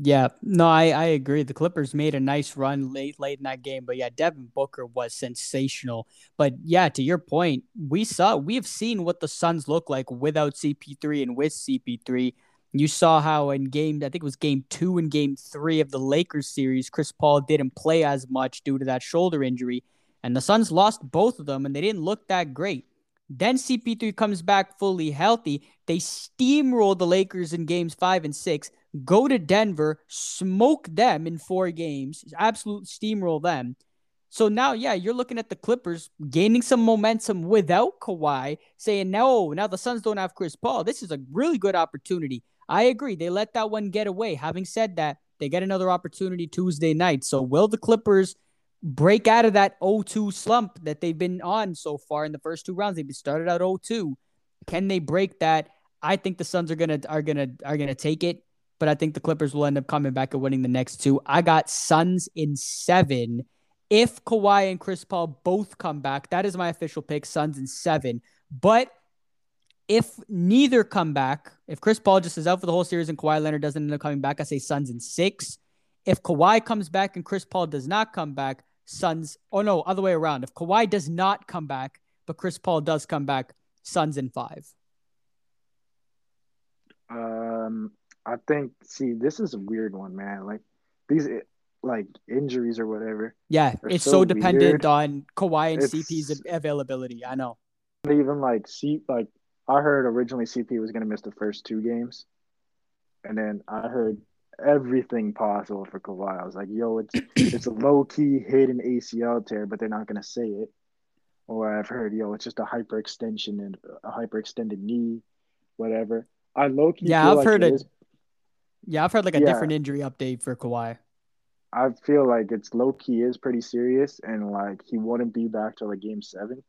Yeah, no, I, I agree. The Clippers made a nice run late late in that game, but yeah, Devin Booker was sensational. But yeah, to your point, we saw we have seen what the Suns look like without CP3 and with CP3. You saw how in game, I think it was game two and game three of the Lakers series, Chris Paul didn't play as much due to that shoulder injury. And the Suns lost both of them and they didn't look that great. Then CP3 comes back fully healthy. They steamroll the Lakers in games five and six, go to Denver, smoke them in four games, absolute steamroll them. So now, yeah, you're looking at the Clippers gaining some momentum without Kawhi, saying, no, now the Suns don't have Chris Paul. This is a really good opportunity. I agree. They let that one get away. Having said that, they get another opportunity Tuesday night. So will the Clippers break out of that 0-2 slump that they've been on so far in the first two rounds? They've started out 0-2. Can they break that? I think the Suns are gonna are gonna are gonna take it, but I think the Clippers will end up coming back and winning the next two. I got Suns in seven. If Kawhi and Chris Paul both come back, that is my official pick. Suns in seven. But if neither come back, if Chris Paul just is out for the whole series and Kawhi Leonard doesn't end up coming back, I say Suns in six. If Kawhi comes back and Chris Paul does not come back, Suns. Oh no, other way around. If Kawhi does not come back, but Chris Paul does come back, Suns in five. Um, I think. See, this is a weird one, man. Like these, eh, like injuries or whatever. Yeah, it's so, so dependent weird. on Kawhi and it's, CP's availability. I know. Even like C, like I heard originally CP was gonna miss the first two games, and then I heard everything possible for Kawhi. I was like, yo, it's it's a low key hidden ACL tear, but they're not gonna say it. Or I've heard, yo, it's just a hyperextension and a hyperextended knee, whatever. I low key yeah, I've like heard it. Is, yeah, I've heard like a yeah, different injury update for Kawhi. I feel like it's low key is pretty serious, and like he wouldn't be back till like game seven.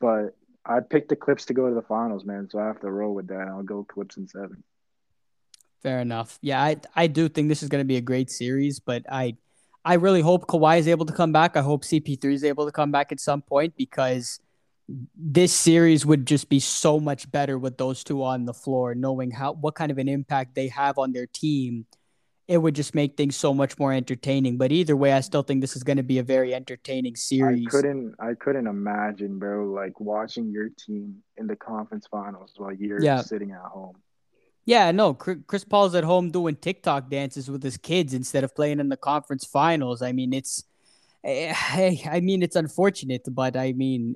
But I picked the Clips to go to the finals, man. So I have to roll with that. I'll go Clips in seven. Fair enough. Yeah, I I do think this is going to be a great series, but I I really hope Kawhi is able to come back. I hope CP3 is able to come back at some point because this series would just be so much better with those two on the floor, knowing how what kind of an impact they have on their team. It would just make things so much more entertaining. But either way, I still think this is going to be a very entertaining series. I couldn't I couldn't imagine, bro, like watching your team in the conference finals while you're yeah. sitting at home. Yeah, no, Chris Paul's at home doing TikTok dances with his kids instead of playing in the conference finals. I mean, it's eh, I mean, it's unfortunate, but I mean,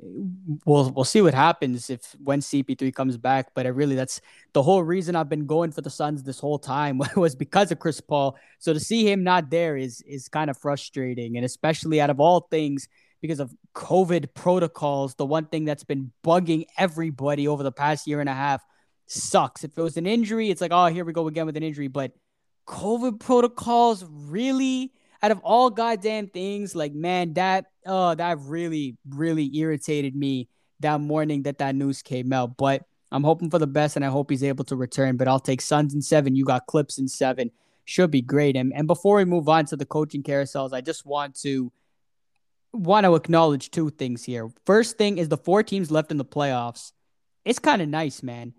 we'll we'll see what happens if when CP3 comes back. But I really, that's the whole reason I've been going for the Suns this whole time was because of Chris Paul. So to see him not there is is kind of frustrating, and especially out of all things because of COVID protocols, the one thing that's been bugging everybody over the past year and a half sucks. If it was an injury, it's like, oh, here we go again with an injury. But COVID protocols really, out of all goddamn things, like man, that oh, that really, really irritated me that morning that that news came out. But I'm hoping for the best, and I hope he's able to return. But I'll take Suns in seven. You got Clips in seven. Should be great. And and before we move on to the coaching carousels, I just want to want to acknowledge two things here. First thing is the four teams left in the playoffs. It's kind of nice, man.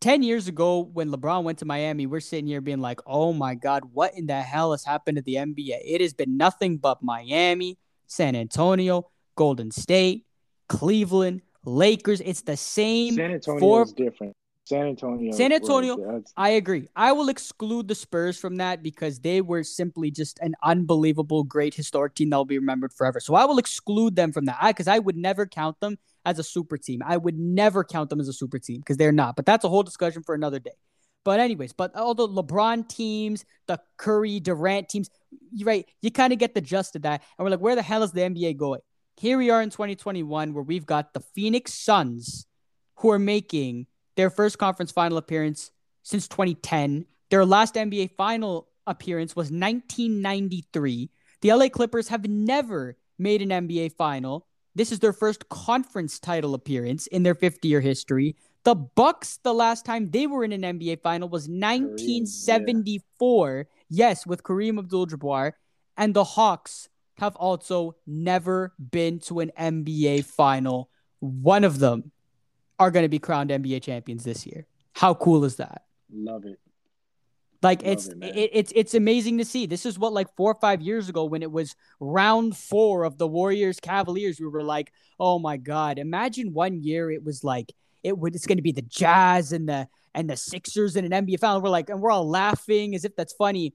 10 years ago when LeBron went to Miami, we're sitting here being like, oh my God, what in the hell has happened to the NBA? It has been nothing but Miami, San Antonio, Golden State, Cleveland, Lakers. It's the same. San Antonio four... is different. San Antonio. San Antonio. I agree. I will exclude the Spurs from that because they were simply just an unbelievable, great historic team that will be remembered forever. So I will exclude them from that because I, I would never count them as a super team. I would never count them as a super team because they're not. But that's a whole discussion for another day. But anyways, but all the LeBron teams, the Curry, Durant teams, you right, you kind of get the gist of that. And we're like, where the hell is the NBA going? Here we are in 2021 where we've got the Phoenix Suns who are making their first conference final appearance since 2010. Their last NBA final appearance was 1993. The LA Clippers have never made an NBA final. This is their first conference title appearance in their 50-year history. The Bucks, the last time they were in an NBA final was 1974. Yeah. Yes, with Kareem Abdul-Jabbar, and the Hawks have also never been to an NBA final. One of them are going to be crowned NBA champions this year. How cool is that? Love it. Like Love it's it, it, it's it's amazing to see. This is what like four or five years ago when it was round four of the Warriors Cavaliers. We were like, oh my god! Imagine one year it was like it would it's going to be the Jazz and the and the Sixers in an NBA final. We're like, and we're all laughing as if that's funny.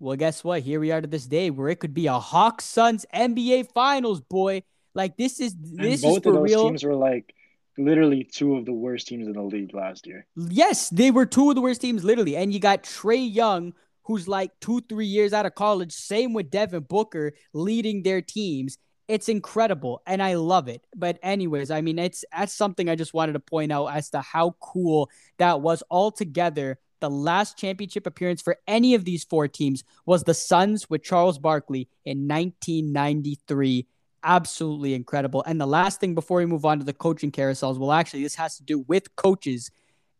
Well, guess what? Here we are to this day where it could be a Hawks Suns NBA Finals, boy. Like this is this and is for real. Teams were like literally two of the worst teams in the league last year. Yes, they were two of the worst teams, literally. And you got Trae Young, who's like two, three years out of college. Same with Devin Booker leading their teams. It's incredible and I love it. But anyways, I mean, it's that's something I just wanted to point out as to how cool that was altogether. The last championship appearance for any of these four teams was the Suns with Charles Barkley in 1993 absolutely incredible. And the last thing before we move on to the coaching carousels, well, actually, this has to do with coaches,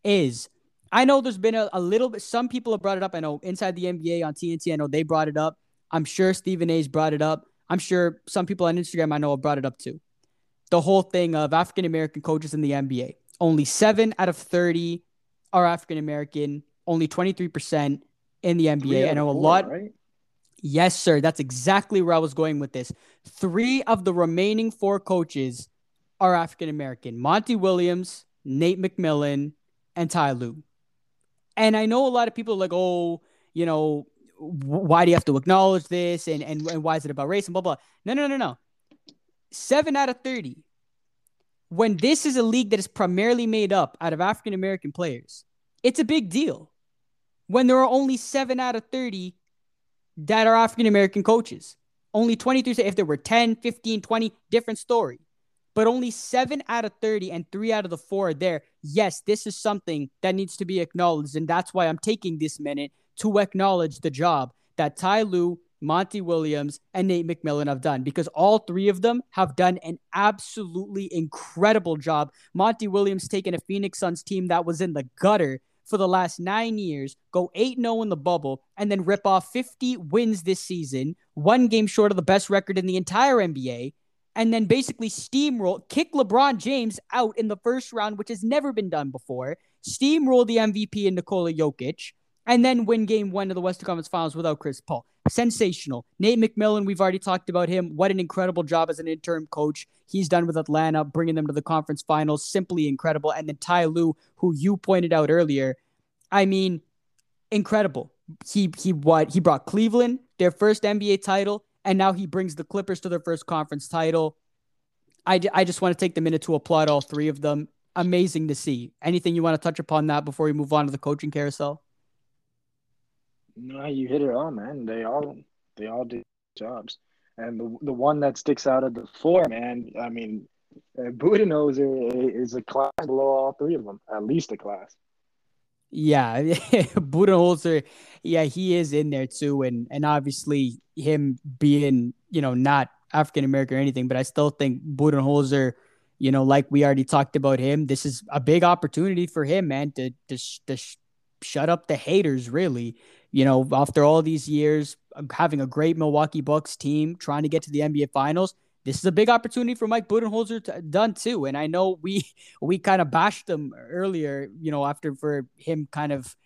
is I know there's been a, a little bit, some people have brought it up. I know inside the NBA on TNT, I know they brought it up. I'm sure Stephen A's brought it up. I'm sure some people on Instagram I know have brought it up too. The whole thing of African American coaches in the NBA. Only seven out of 30 are African American, only 23% in the NBA. I know a lot. Right? Yes, sir. That's exactly where I was going with this. Three of the remaining four coaches are African American Monty Williams, Nate McMillan, and Ty Lue. And I know a lot of people are like, oh, you know, why do you have to acknowledge this? And, and, and why is it about race and blah, blah. No, no, no, no. Seven out of 30. When this is a league that is primarily made up out of African American players, it's a big deal. When there are only seven out of 30 that are African American coaches, only 23, if there were 10, 15, 20, different story but only seven out of 30 and three out of the four are there. Yes, this is something that needs to be acknowledged. And that's why I'm taking this minute to acknowledge the job that Ty Lue, Monty Williams, and Nate McMillan have done because all three of them have done an absolutely incredible job. Monty Williams taking a Phoenix Suns team that was in the gutter for the last nine years, go 8 0 in the bubble, and then rip off 50 wins this season, one game short of the best record in the entire NBA and then basically steamroll, kick LeBron James out in the first round, which has never been done before, steamroll the MVP in Nikola Jokic, and then win game one of the Western Conference Finals without Chris Paul. Sensational. Nate McMillan, we've already talked about him. What an incredible job as an interim coach he's done with Atlanta, bringing them to the conference finals. Simply incredible. And then Ty Lue, who you pointed out earlier, I mean, incredible. He he what he brought Cleveland their first NBA title and now he brings the Clippers to their first conference title. I, I just want to take the minute to applaud all three of them. Amazing to see. Anything you want to touch upon that before we move on to the coaching carousel? No, you hit it all, man. They all they all do jobs, and the the one that sticks out of the four, man. I mean, uh, Budenholzer is a class below all three of them, at least a class. Yeah, Budenholzer, yeah, he is in there too, and and obviously him being you know not African American or anything, but I still think Budenholzer, you know, like we already talked about him, this is a big opportunity for him, man, to to, to shut up the haters. Really, you know, after all these years having a great Milwaukee Bucks team, trying to get to the NBA Finals, this is a big opportunity for Mike Budenholzer to, done too. And I know we we kind of bashed him earlier, you know, after for him kind of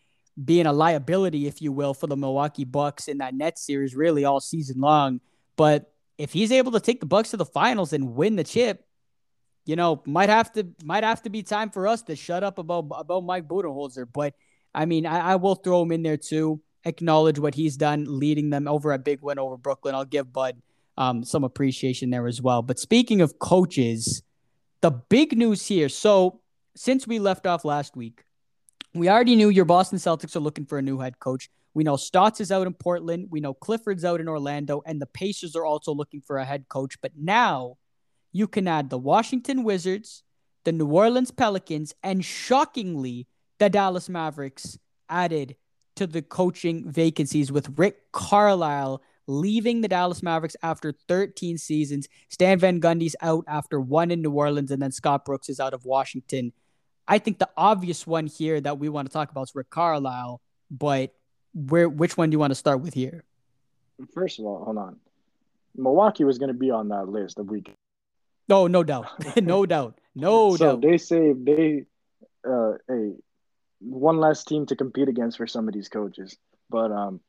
being a liability, if you will, for the Milwaukee Bucks in that net series, really all season long. But if he's able to take the Bucks to the finals and win the chip, you know, might have to might have to be time for us to shut up about about Mike Budenholzer. But I mean, I, I will throw him in there too. Acknowledge what he's done, leading them over a big win over Brooklyn. I'll give Bud um, some appreciation there as well. But speaking of coaches, the big news here. So since we left off last week, we already knew your Boston Celtics are looking for a new head coach. We know Stotts is out in Portland. We know Clifford's out in Orlando, and the Pacers are also looking for a head coach. But now you can add the Washington Wizards, the New Orleans Pelicans, and shockingly, the Dallas Mavericks added to the coaching vacancies with Rick Carlisle leaving the Dallas Mavericks after 13 seasons. Stan Van Gundy's out after one in New Orleans, and then Scott Brooks is out of Washington. I think the obvious one here that we want to talk about is Rick Carlisle, but where which one do you want to start with here? First of all, hold on. Milwaukee was going to be on that list of week. No, no doubt, no doubt, no doubt. so doubt. they saved they uh a one less team to compete against for some of these coaches, but um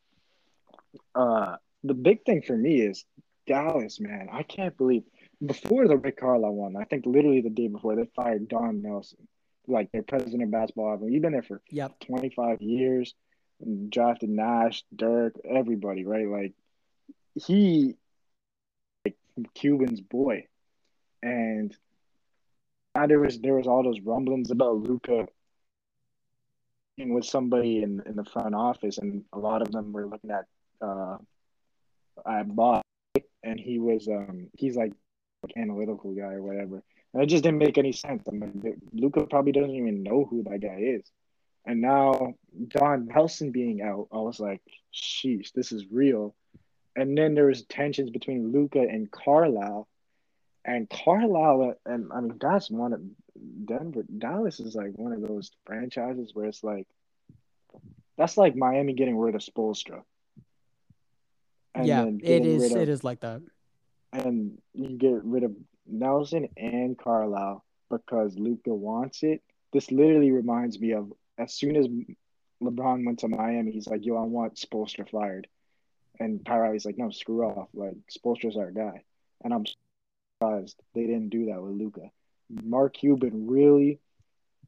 uh the big thing for me is Dallas, man. I can't believe before the Rick Carlisle one, I think literally the day before they fired Don Nelson, like their president of basketball. He's been there for yep. 25 years, and drafted Nash, Dirk, everybody, right? Like he, like Cuban's boy, and now there was there was all those rumblings about Luka with somebody in in the front office, and a lot of them were looking at uh, I bought, and he was um he's like analytical guy or whatever. And it just didn't make any sense. I mean, Luka probably doesn't even know who that guy is. And now Don Nelson being out, I was like, sheesh, this is real. And then there was tensions between Luka and Carlisle. And Carlisle, and I mean, that's one of Denver, Dallas is like one of those franchises where it's like, that's like Miami getting rid of Spoelstra yeah, it is. Of, it is like that. And you get rid of Nelson and Carlisle because Luka wants it. This literally reminds me of as soon as LeBron went to Miami, he's like, "Yo, I want Spoelstra fired," And Riley's like, no, screw off. Like Spoelstra's our guy. And I'm surprised they didn't do that with Luka. Mark Cuban really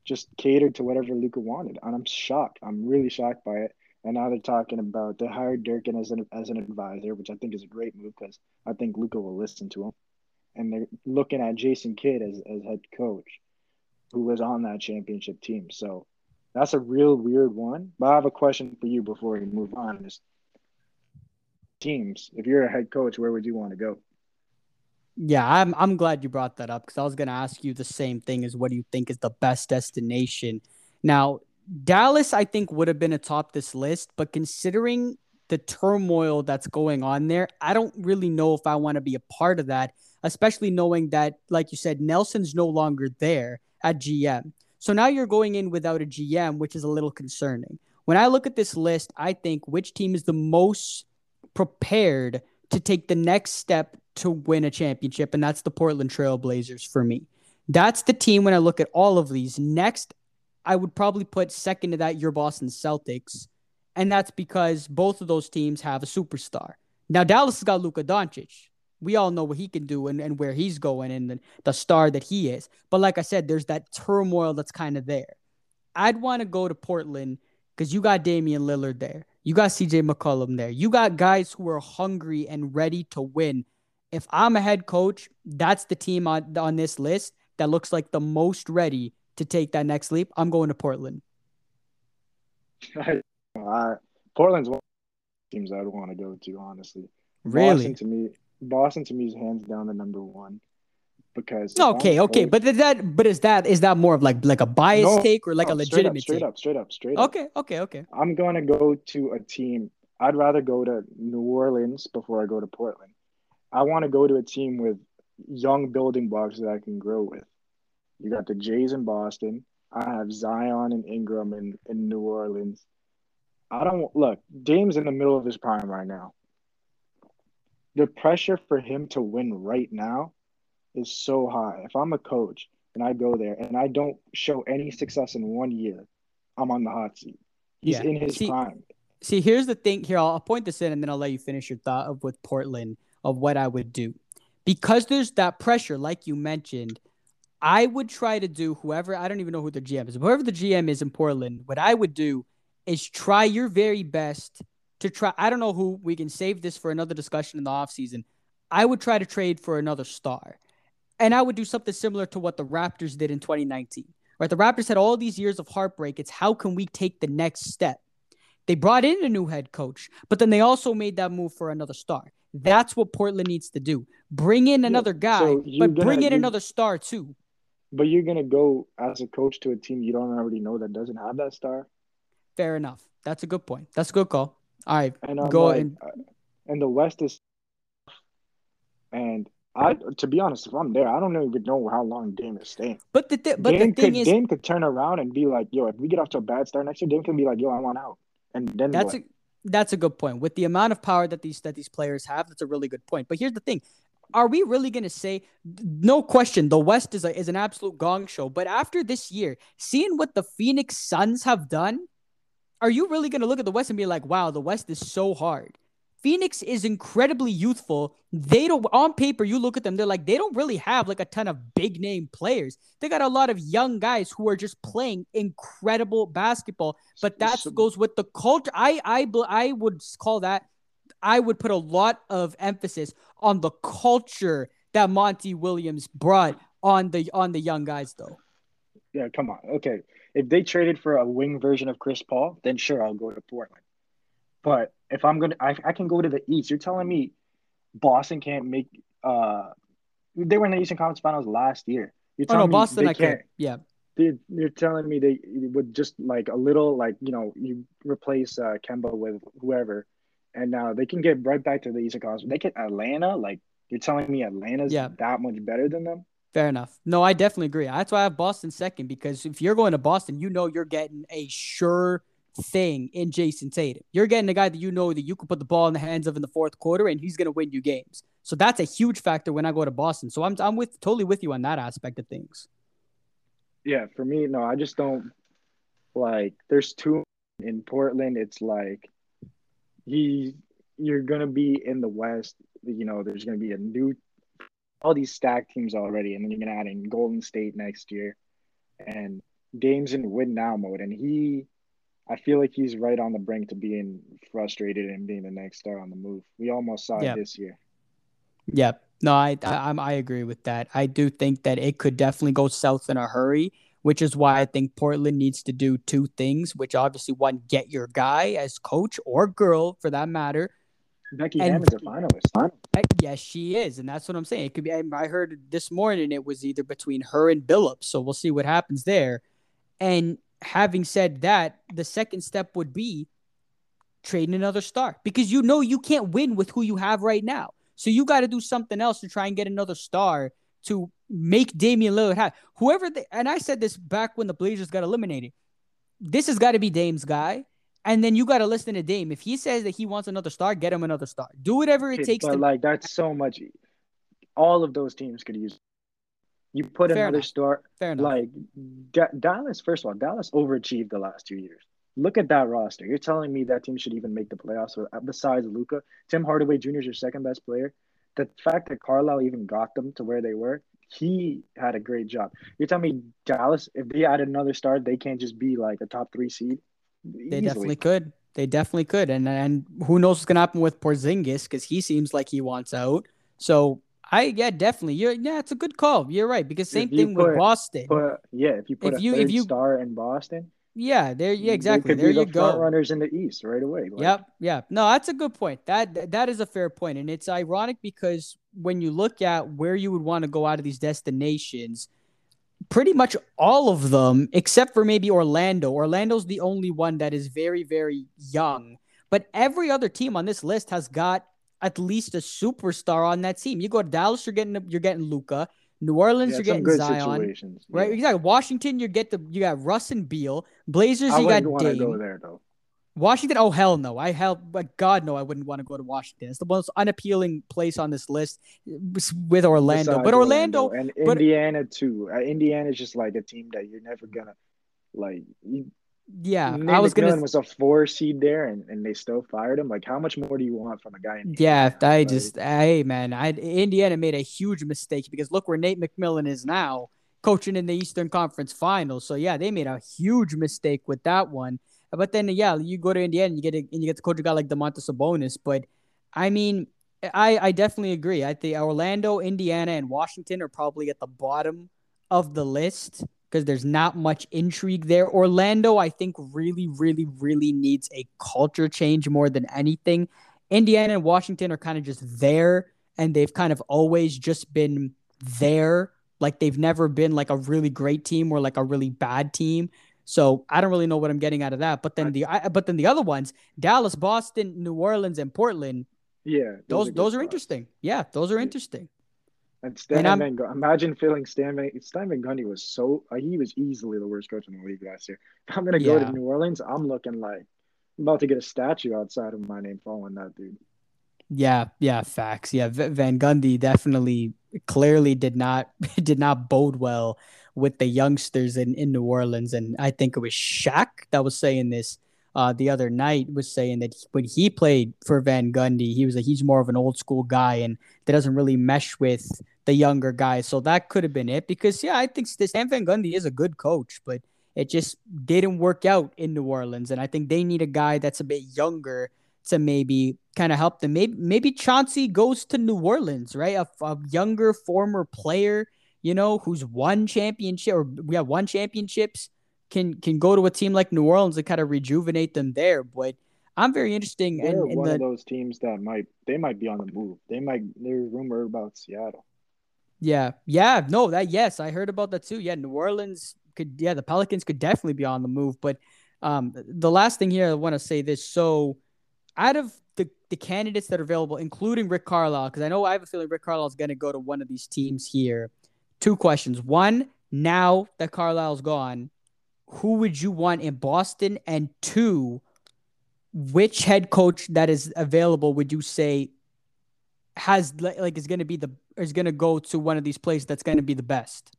just catered to whatever Luka wanted. And I'm shocked. I'm really shocked by it. And now they're talking about they hired Dirk in as an as an advisor, which I think is a great move because I think Luka will listen to him. And they're looking at Jason Kidd as, as head coach, who was on that championship team. So that's a real weird one. But I have a question for you before we move on. Is teams, if you're a head coach, where would you want to go? Yeah, I'm I'm glad you brought that up because I was gonna ask you the same thing as what do you think is the best destination. Now, Dallas, I think, would have been atop this list, but considering the turmoil that's going on there, I don't really know if I want to be a part of that, especially knowing that, like you said, Nelson's no longer there at GM. So now you're going in without a GM, which is a little concerning. When I look at this list, I think which team is the most prepared to take the next step to win a championship, and that's the Portland Trailblazers for me. That's the team when I look at all of these. Next, I would probably put second to that your Boston Celtics, and that's because both of those teams have a superstar. Now Dallas has got Luka Doncic. We all know what he can do and, and where he's going and the, the star that he is. But like I said, there's that turmoil that's kind of there. I'd want to go to Portland because you got Damian Lillard there. You got CJ McCollum there. You got guys who are hungry and ready to win. If I'm a head coach, that's the team on, on this list that looks like the most ready to take that next leap. I'm going to Portland. uh, Portland's one of the teams I'd want to go to, honestly. Really? Boston to me, Boston to me is hands down the number one because okay, okay, but is that but is that is that more of like like a bias no, take or like no, a legitimate straight up, straight up, straight up, straight up. Okay, okay, okay. I'm going to go to a team. I'd rather go to New Orleans before I go to Portland. I want to go to a team with young building blocks that I can grow with. You got the Jays in Boston. I have Zion and Ingram in, in New Orleans. I don't look, Dame's in the middle of his prime right now. The pressure for him to win right now is so high. If I'm a coach and I go there and I don't show any success in one year, I'm on the hot seat. He's yeah. in his see, prime. See, here's the thing. Here, I'll, I'll point this in and then I'll let you finish your thought of with Portland of what I would do. Because there's that pressure, like you mentioned, I would try to do whoever, I don't even know who the GM is, whoever the GM is in Portland, what I would do is try your very best to try. I don't know who, we can save this for another discussion in the offseason. I would try to trade for another star. And I would do something similar to what the Raptors did in 2019. Right? The Raptors had all these years of heartbreak. It's how can we take the next step? They brought in a new head coach, but then they also made that move for another star. That's what Portland needs to do. Bring in another guy, so but bring in another star too. But you're gonna go as a coach to a team you don't already know that doesn't have that star. Fair enough. That's a good point. That's a good call. All right, and I'm go like, and uh, and the West is, and I to be honest, if I'm there, I don't even know how long Dame is staying. But the th- but Dame the thing could, is, Dame could turn around and be like, "Yo, if we get off to a bad start next year, Dame can be like, yo, I want out." And then that's what? a that's a good point. With the amount of power that these that these players have, that's a really good point. But here's the thing: Are we really going to say? No question, the West is a, is an absolute gong show. But after this year, seeing what the Phoenix Suns have done, are you really going to look at the West and be like, "Wow, the West is so hard"? Phoenix is incredibly youthful. They don't on paper, you look at them, they're like they don't really have like a ton of big name players. They got a lot of young guys who are just playing incredible basketball. But that goes with the culture. I I I would call that I would put a lot of emphasis on the culture that Monty Williams brought on the on the young guys though. Yeah, come on. Okay. If they traded for a wing version of Chris Paul, then sure I'll go to Portland. But if I'm gonna, I, I can go to the East. You're telling me Boston can't make? uh They were in the Eastern Conference Finals last year. You're telling oh, no, Boston, I can't. Yeah. They, you're telling me they would just like a little like you know you replace uh, Kemba with whoever, and now they can get right back to the Eastern Conference. They get Atlanta. Like you're telling me Atlanta's yeah. that much better than them. Fair enough. No, I definitely agree. That's why I have Boston second because if you're going to Boston, you know you're getting a sure thing in Jayson Tatum. You're getting a guy that you know that you can put the ball in the hands of in the fourth quarter and he's going to win you games. So that's a huge factor when I go to Boston. So I'm I'm with totally with you on that aspect of things. Yeah, for me, no, I just don't like there's two in Portland. It's like he you're gonna be in the West. You know, there's gonna be a new all these stacked teams already, and then you're gonna add in Golden State next year, and Dame's in win now mode, and he, I feel like he's right on the brink to being frustrated and being the next star on the move. We almost saw it this year. Yep. No, I, I I'm I agree with that. I do think that it could definitely go south in a hurry, which is why I think Portland needs to do two things, which obviously one, get your guy as coach or girl for that matter. Becky And- Hammon's a finalist. Yes, she is, and that's what I'm saying. It could be. I heard this morning it was either between her and Billups, so we'll see what happens there. And having said that, the second step would be trading another star because you know you can't win with who you have right now. So you got to do something else to try and get another star to make Damian Lillard have whoever. They, and I said this back when the Blazers got eliminated. This has got to be Dame's guy. And then you got to listen to Dame. If he says that he wants another star, get him another star. Do whatever it takes but to like that's so much. All of those teams could use. You put Fair another star fair enough. like Da- Dallas. First of all, Dallas overachieved the last two years. Look at that roster. You're telling me that team should even make the playoffs with, uh, besides Luka. Tim Hardaway Jr. is your second best player. The fact that Carlisle even got them to where they were, he had a great job. You're telling me Dallas, if they add another star, they can't just be like a top three seed. They definitely could. They definitely could. And and who knows what's gonna happen with Porzingis because he seems like he wants out. So I yeah definitely you're yeah it's a good call. You're right because same you thing with Boston. But yeah, if you put If a you- if third you- star in Boston, yeah, there yeah exactly. There you the front go. runners in the East right away. Like, Yep, yeah. No, that's a good point. That that is a fair point, and it's ironic because when you look at where you would want to go out of these destinations, pretty much all of them, except for maybe Orlando. Orlando's the only one that is very, very young. But every other team on this list has got at least a superstar on that team. You go to Dallas, you're getting you're getting Luka. New Orleans, Yeah, you're getting Zion. Right, yeah. exactly. Washington, you get the you got Russ and Beal. Blazers, I you got wouldn't go Dame. there though. Washington, oh hell no! I hell, but God no, I wouldn't want to go to Washington. It's the most unappealing place on this list with Orlando. Besides but Orlando, and but- Indiana too. Uh, is just like a team that you're never gonna like. You, yeah, Nate I was gonna, McMillan was a four seed there, and, and they still fired him. Like, how much more do you want from a guy? In yeah, Indiana? I Like, just, hey man, I Indiana made a huge mistake because look where Nate McMillan is now, coaching in the Eastern Conference Finals. So yeah, they made a huge mistake with that one. But then yeah, you go to Indiana and you get a, and you get to coach a guy like Domantas Sabonis. But I mean, I I definitely agree. I think Orlando, Indiana, and Washington are probably at the bottom of the list because there's not much intrigue there. Orlando, I think, really, really, really needs a culture change more than anything. Indiana and Washington are kind of just there, and they've kind of always just been there. Like they've never been like a really great team or like a really bad team. So I don't really know what I'm getting out of that. But then the I, but then the other ones, Dallas, Boston, New Orleans, and Portland, yeah, those good those are interesting. Yeah, those are Yeah. interesting. And Stan And I'm- Van Gundy, imagine feeling Stan Van, Stan Van Gundy was so uh, he was easily the worst coach in the league last year. If I'm gonna go Yeah. to New Orleans, I'm looking like I'm about to get a statue outside of my name following that dude. Yeah, yeah, facts. Yeah, V- Van Gundy definitely clearly did not did not bode well with the youngsters in, in New Orleans, and I think it was Shaq that was saying this uh, the other night was saying that when he played for Van Gundy, he was like he's more of an old school guy and that doesn't really mesh with the younger guys. So that could have been it because yeah, I think Stan Van Gundy is a good coach, but it just didn't work out in New Orleans, and I think they need a guy that's a bit younger to maybe kind of help them. Maybe maybe Chauncey goes to New Orleans, right? A, a younger former player, you know, who's won championship or we have won championships can can go to a team like New Orleans and kind of rejuvenate them there. But I'm very interesting They're in one the of those teams that might they might be on the move. They might there's rumor about Seattle. yeah yeah no that yes I heard about that too. Yeah, New Orleans could yeah the Pelicans could definitely be on the move. But um the last thing here I want to say this so out of the, the candidates that are available, including Rick Carlisle, because I know I have a feeling Rick Carlisle is going to go to one of these teams here. Two questions. One, now that Carlisle's gone, who would you want in Boston? And two, which head coach that is available would you say has like is going to be the is going to go to one of these places that's going to be the best?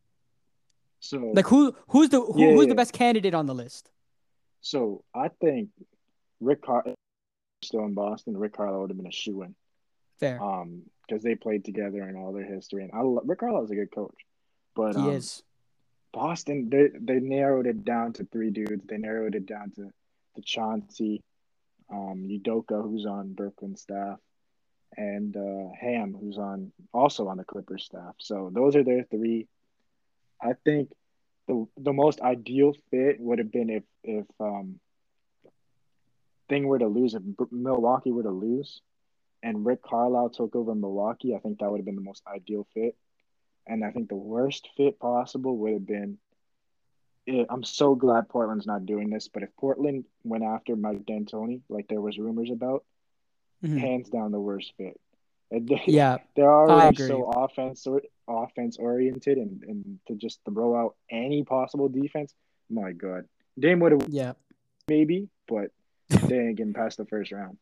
So Like who who's the who, Yeah, who's yeah. the best candidate on the list? so I think Rick Car still in Boston, Rick Carlisle would have been a shoe in. Fair. Um, because they played together and all their history. And I lo- Rick Carlisle is a good coach, but he um, is. Boston they they narrowed it down to three dudes. They narrowed it down to to Chauncey, um, Udoka, who's on Brooklyn staff, and uh, Ham, who's on also on the Clippers staff. So those are their three. I think the the most ideal fit would have been if if um, thing were to lose, if Milwaukee were to lose, and Rick Carlisle took over Milwaukee. I think that would have been the most ideal fit. And I think the worst fit possible would have been. eh, I'm so glad Portland's not doing this, but if Portland went after Mike D'Antoni, like there was rumors about, Mhm. hands down the worst fit. They, Yeah, they're already so offense or offense oriented, and, and to just throw out any possible defense, my god, Dame would have yeah. maybe, but they ain't getting past the first round.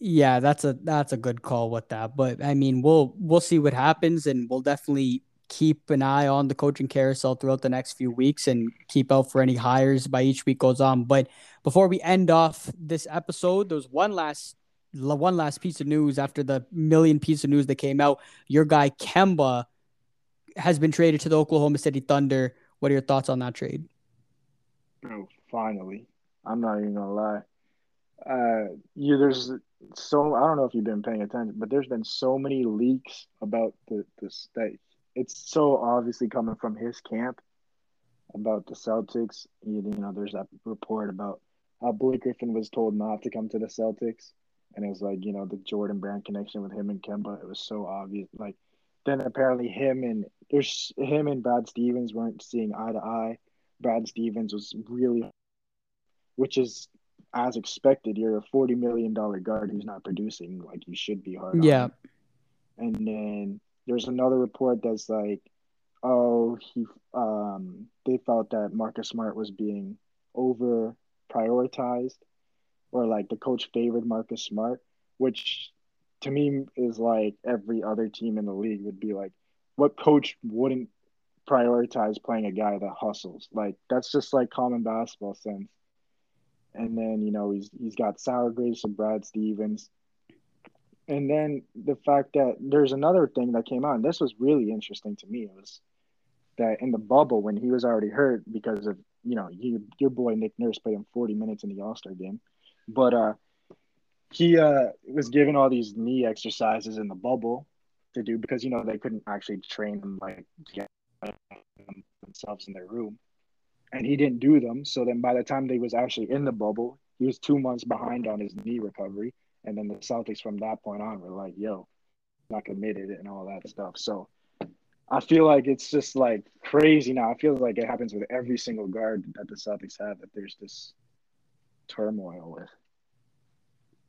Yeah, that's a that's a good call with that. But I mean, we'll we'll see what happens, and we'll definitely keep an eye on the coaching carousel throughout the next few weeks, and keep out for any hires by each week goes on. But before we end off this episode, there's one last one last piece of news after the million piece of news that came out. Your guy Kemba has been traded to the Oklahoma City Thunder. What are your thoughts on that trade? Oh, finally. I'm not even gonna lie. Uh, you there's so I don't know if you've been paying attention, but there's been so many leaks about the the that it's so obviously coming from his camp about the Celtics. You, you know, there's that report about how Blake Griffin was told not to come to the Celtics, and it was like you know the Jordan Brand connection with him and Kemba. It was so obvious. Like then apparently him and there's him and Brad Stevens weren't seeing eye to eye. Brad Stevens was really, which is as expected. You're a forty million dollar guard who's not producing like you should be hard. on Yeah. him. And then there's another report that's like, oh, he um they felt that Marcus Smart was being over prioritized, or like the coach favored Marcus Smart, which to me is like every other team in the league would be like, what coach wouldn't prioritize playing a guy that hustles? Like that's just like common basketball sense. And then you know he's he's got sour grapes of Brad Stevens. And then the fact that there's another thing that came out, and this was really interesting to me, was that in the bubble when he was already hurt because of you know you, your boy Nick Nurse played him 40 minutes in the All Star game, but uh, he uh, was given all these knee exercises in the bubble to do because you know they couldn't actually train them like get themselves in their room, and he didn't do them. So then by the time they was actually in the bubble, he was two months behind on his knee recovery, and then the Celtics from that point on were like, "Yo, not committed" and all that stuff. So. I feel like it's just like crazy now. I feel like it happens with every single guard that the Celtics have that there's this turmoil with.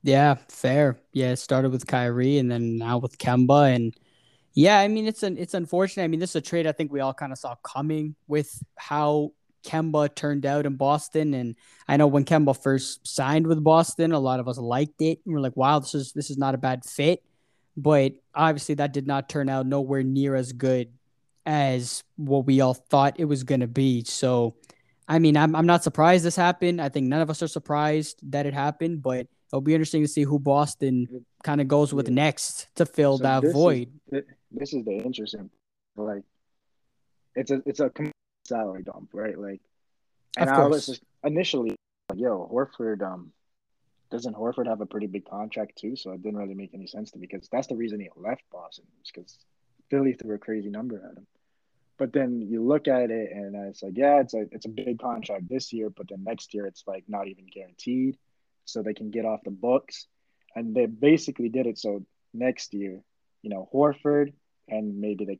Yeah, fair. Yeah, it started with Kyrie and then now with Kemba and yeah, I mean it's an it's unfortunate. I mean this is a trade I think we all kind of saw coming with how Kemba turned out in Boston and I know when Kemba first signed with Boston, a lot of us liked it. And we're like, wow, this is this is not a bad fit. But obviously that did not turn out nowhere near as good as what we all thought it was going to be. So I mean, I'm I'm not surprised this happened. I think none of us are surprised that it happened, but it'll be interesting to see who Boston kind of goes with Yeah. next to fill So that is- void. thi- This is the interesting, like, it's a it's a salary dump, right? Like, and I was just initially like, yo, Horford, um, doesn't Horford have a pretty big contract too? So it didn't really make any sense to me because that's the reason he left Boston, because Philly threw a crazy number at him. But then you look at it and it's like, yeah, it's a it's a big contract this year, but then next year it's like not even guaranteed, so they can get off the books, and they basically did it so next year, you know, Horford and maybe the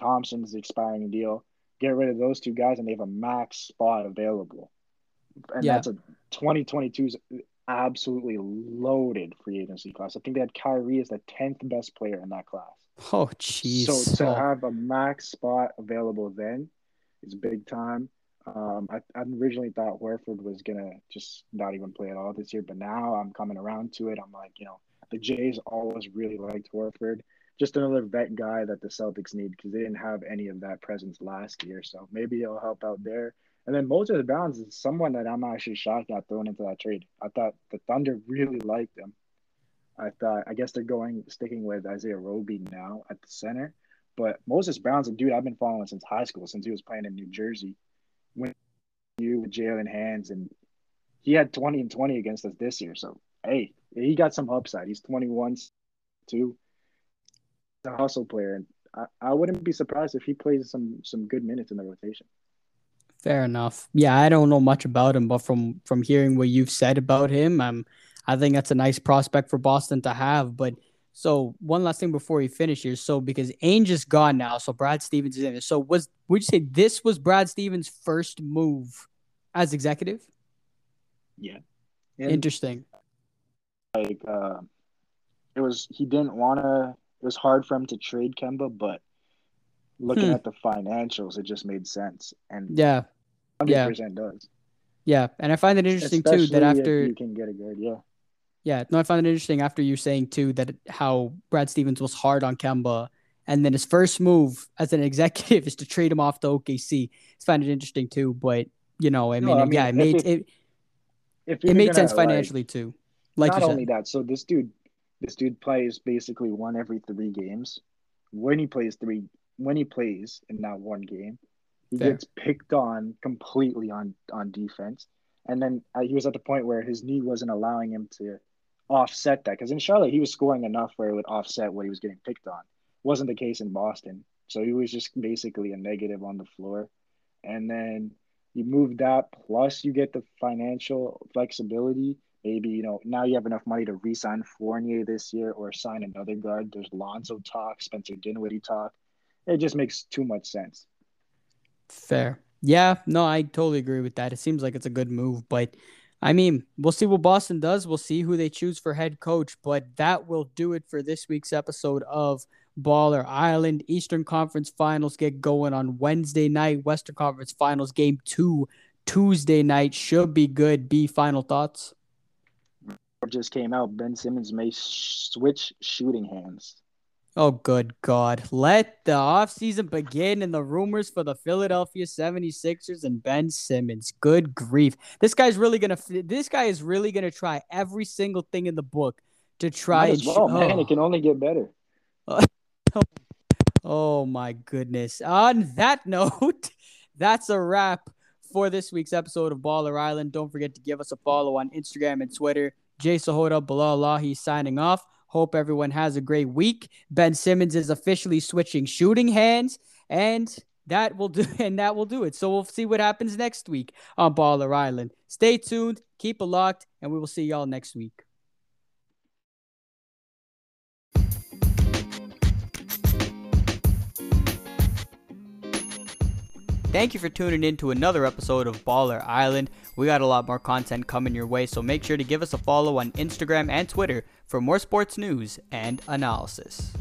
Thompson's expiring deal, get rid of those two guys, and they have a max spot available, and Yeah. that's a 2022's absolutely loaded free agency class. I think they had Kyrie as the tenth best player in that class. Oh, jeez. So to Oh, have a max spot available then is big time. Um, I, I originally thought Horford was gonna just not even play at all this year, but now I'm coming around to it. I'm like, you know, the Jays always really liked Horford. Just another vet guy that the Celtics need because they didn't have any of that presence last year. So maybe he'll help out there. And then Moses Brown is someone that I'm actually shocked got thrown into that trade. I thought the Thunder really liked him. I thought I guess they're going sticking with Isaiah Roby now at the center. But Moses Brown's a dude I've been following since high school, since he was playing in New Jersey. When you with Jalen Hands and he had 20 and 20 against us this year. So hey, he got some upside. He's 21 too. A hustle player. And I, I wouldn't be surprised if he plays some some good minutes in the rotation. Fair enough. Yeah, I don't know much about him, but from from hearing what you've said about him, um, I think that's a nice prospect for Boston to have. But so one last thing before we finish here. So because Ainge is gone now, so Brad Stevens is in there. So was would you say this was Brad Stevens' first move as executive? Yeah. And Interesting. Like uh, it was he didn't wanna it was hard for him to trade Kemba, but looking hmm. at the financials, it just made sense. And yeah, hundred percent does. Yeah, and I find it interesting Especially too that after you can get a good, yeah, yeah. No, I find it interesting after you saying too that how Brad Stevens was hard on Kemba, and then his first move as an executive is to trade him off to OKC. I find it interesting too, but you know, I mean, no, I mean yeah, it made it. If it made sense financially like, too. Like not only that, so this dude, this dude plays basically one every three games. When he plays three when he plays in that one game, he Fair. gets picked on completely on on defense, and then uh, he was at the point where his knee wasn't allowing him to offset that because in Charlotte he was scoring enough where it would offset what he was getting picked on. Wasn't the case in Boston, so he was just basically a negative on the floor, and then you move that plus you get the financial flexibility maybe you know now you have enough money to re-sign Fournier this year or sign another guard. There's Lonzo talk, Spencer Dinwiddie talk it just makes too much sense. Fair. Yeah, no, I totally agree with that. It seems like it's a good move, but I mean, we'll see what Boston does. We'll see who they choose for head coach, but that will do it for this week's episode of Baller Island. Eastern Conference Finals get going on Wednesday night. Western Conference Finals game two Tuesday night should be good. B final thoughts. Just came out. Ben Simmons may switch shooting hands. Oh, good God. Let the offseason begin and the rumors for the Philadelphia 76ers and Ben Simmons. Good grief. This guy's really going to, this guy is really going to try every single thing in the book to try Might and, well, oh. man. It oh. can only get better. oh, my goodness. On that note, that's a wrap for this week's episode of Baller Island. Don't forget to give us a follow on Instagram and Twitter. Jay Sahota, Bilal He's signing off. Hope everyone has a great week. Ben Simmons is officially switching shooting hands, and that will do and that will do it. So we'll see what happens next week on Baller Island. Stay tuned, keep it locked, and we will see y'all next week. Thank you for tuning in to another episode of Baller Island. We got a lot more content coming your way, so make sure to give us a follow on Instagram and Twitter for more sports news and analysis.